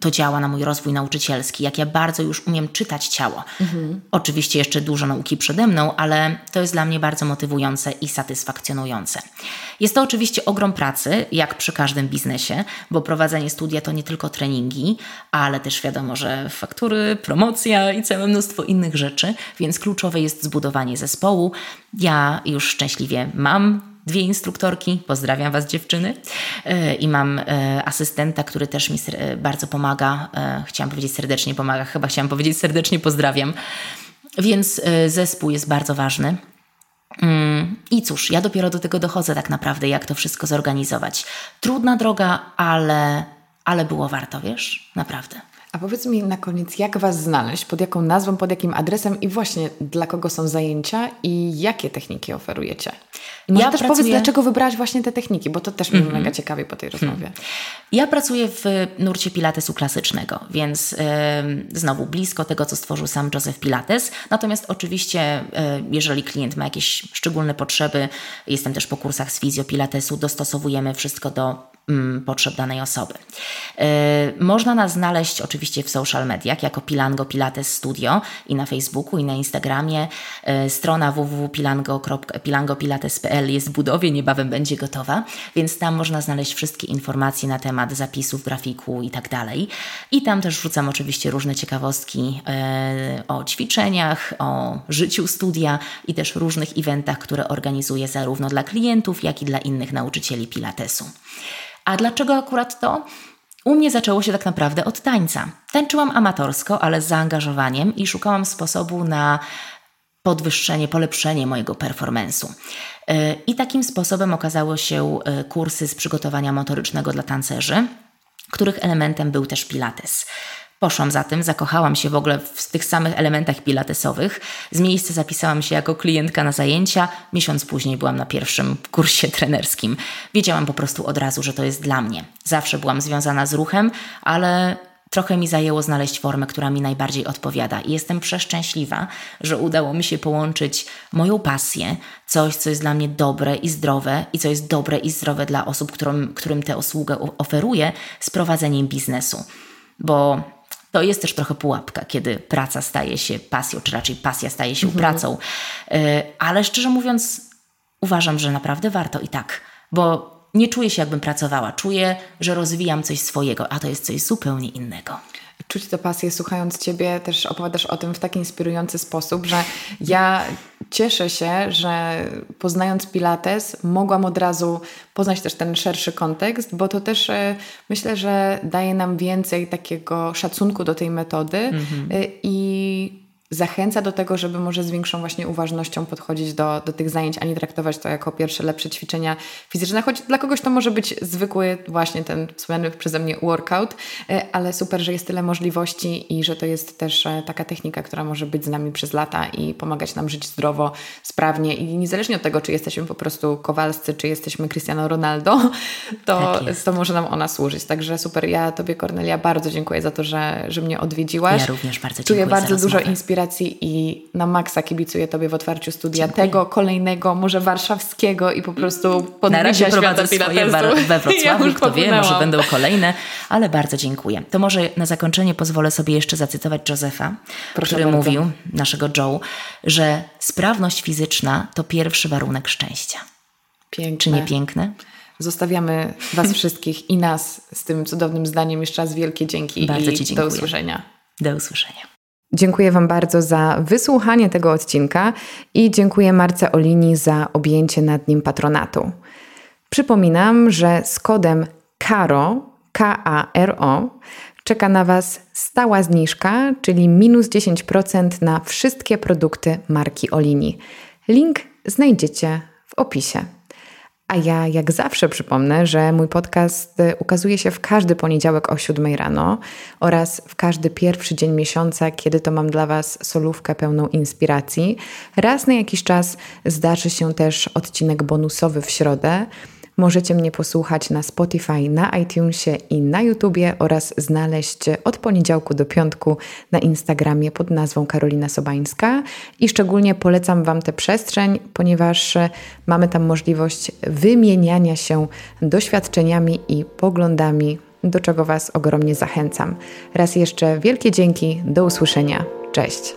to działa na mój rozwój nauczycielski, jak ja bardzo już umiem czytać ciało. Mhm. Oczywiście jeszcze dużo nauki przede mną, ale to jest dla mnie bardzo motywujące i satysfakcjonujące. Jest to oczywiście ogrom pracy, jak przy każdym biznesie, bo prowadzenie studia to nie tylko treningi, ale też wiadomo, że faktury, promocja i całe mnóstwo innych rzeczy, więc kluczowe jest zbudowanie zespołu. Ja już szczęśliwie mam dwie instruktorki, pozdrawiam Was dziewczyny e, i mam e, asystenta, który też mi bardzo pomaga, e, chciałam powiedzieć serdecznie pomaga, chyba chciałam powiedzieć serdecznie pozdrawiam, więc zespół jest bardzo ważny. Mm, I cóż, ja dopiero do tego dochodzę tak naprawdę, jak to wszystko zorganizować. Trudna droga, ale, ale było warto, wiesz? Naprawdę. A powiedz mi na koniec, jak Was znaleźć, pod jaką nazwą, pod jakim adresem i właśnie dla kogo są zajęcia i jakie techniki oferujecie? Może ja też pracuję... powiedz, dlaczego wybrałaś właśnie te techniki, bo to też mnie mm -hmm. mega ciekawie po tej rozmowie. Hmm. Ja pracuję w nurcie pilatesu klasycznego, więc yy, znowu blisko tego, co stworzył sam Joseph Pilates. Natomiast oczywiście, yy, jeżeli klient ma jakieś szczególne potrzeby, jestem też po kursach z fizjopilatesu, dostosowujemy wszystko do potrzeb danej osoby. Yy, można nas znaleźć oczywiście w social mediach jako Pilango Pilates Studio i na Facebooku i na Instagramie. Yy, strona www.pilangopilates.pl jest w budowie, niebawem będzie gotowa, więc tam można znaleźć wszystkie informacje na temat zapisów, grafiku i tak dalej. I tam też wrzucam oczywiście różne ciekawostki yy, o ćwiczeniach, o życiu studia i też różnych eventach, które organizuję zarówno dla klientów, jak i dla innych nauczycieli Pilatesu. A dlaczego akurat to? U mnie zaczęło się tak naprawdę od tańca. Tańczyłam amatorsko, ale z zaangażowaniem i szukałam sposobu na podwyższenie, polepszenie mojego performance'u. E, I takim sposobem okazało się e, kursy z przygotowania motorycznego dla tancerzy, których elementem był też pilates. Poszłam za tym, zakochałam się w ogóle w tych samych elementach pilatesowych. Z miejsca zapisałam się jako klientka na zajęcia. Miesiąc później byłam na pierwszym kursie trenerskim. Wiedziałam po prostu od razu, że to jest dla mnie. Zawsze byłam związana z ruchem, ale trochę mi zajęło znaleźć formę, która mi najbardziej odpowiada. I jestem przeszczęśliwa, że udało mi się połączyć moją pasję, coś, co jest dla mnie dobre i zdrowe, i co jest dobre i zdrowe dla osób, którym, którym tę usługę oferuję, z prowadzeniem biznesu. Bo to jest też trochę pułapka, kiedy praca staje się pasją, czy raczej pasja staje się mhm. pracą. E, ale szczerze mówiąc, uważam, że naprawdę warto i tak, bo nie czuję się, jakbym pracowała. Czuję, że rozwijam coś swojego, a to jest coś zupełnie innego. Czuć tę pasję słuchając Ciebie, też opowiadasz o tym w taki inspirujący sposób, że ja cieszę się, że poznając Pilates mogłam od razu poznać też ten szerszy kontekst, bo to też e, myślę, że daje nam więcej takiego szacunku do tej metody mhm. e, i zachęca do tego, żeby może z większą właśnie uważnością podchodzić do, do tych zajęć, a nie traktować to jako pierwsze lepsze ćwiczenia fizyczne, choć dla kogoś to może być zwykły właśnie ten wspomniany przeze mnie workout, e, ale super, że jest tyle możliwości i że to jest też e, taka technika, która może być z nami przez lata i pomagać nam żyć zdrowo, sprawnie i niezależnie od tego, czy jesteśmy po prostu kowalscy, czy jesteśmy Cristiano Ronaldo, to, tak to może nam ona służyć. Także super, ja Tobie Kornelia bardzo dziękuję za to, że, że mnie odwiedziłaś. Ja również bardzo dziękuję Czuję bardzo dużo inspiracji inspiracji i na maksa kibicuję Tobie w otwarciu studia Dziękuję. tego, kolejnego, może warszawskiego i po prostu podbicia Na razie prowadzę swoje we Wrocławiu, ja kto wie, może będą kolejne, ale bardzo dziękuję. To może na zakończenie pozwolę sobie jeszcze zacytować Józefa, Proszę który bardzo. mówił, naszego Joe, że sprawność fizyczna to pierwszy warunek szczęścia. Piękne. Czy nie piękne? Zostawiamy Was wszystkich i nas z tym cudownym zdaniem. Jeszcze raz wielkie dzięki Bardzo i Ci dziękuję. do usłyszenia. Do usłyszenia. Dziękuję Wam bardzo za wysłuchanie tego odcinka i dziękuję Marce Olini za objęcie nad nim patronatu. Przypominam, że z kodem KARO, K-A-R-O, czeka na Was stała zniżka, czyli minus 10% na wszystkie produkty marki Olini. Link znajdziecie w opisie. A ja, jak zawsze, przypomnę, że mój podcast y, ukazuje się w każdy poniedziałek o 7 rano oraz w każdy pierwszy dzień miesiąca, kiedy to mam dla Was solówkę pełną inspiracji. Raz na jakiś czas zdarzy się też odcinek bonusowy w środę. Możecie mnie posłuchać na Spotify, na iTunesie i na YouTubie oraz znaleźć od poniedziałku do piątku na Instagramie pod nazwą Karolina Sobańska. I szczególnie polecam Wam tę przestrzeń, ponieważ mamy tam możliwość wymieniania się doświadczeniami i poglądami, do czego Was ogromnie zachęcam. Raz jeszcze wielkie dzięki, do usłyszenia. Cześć.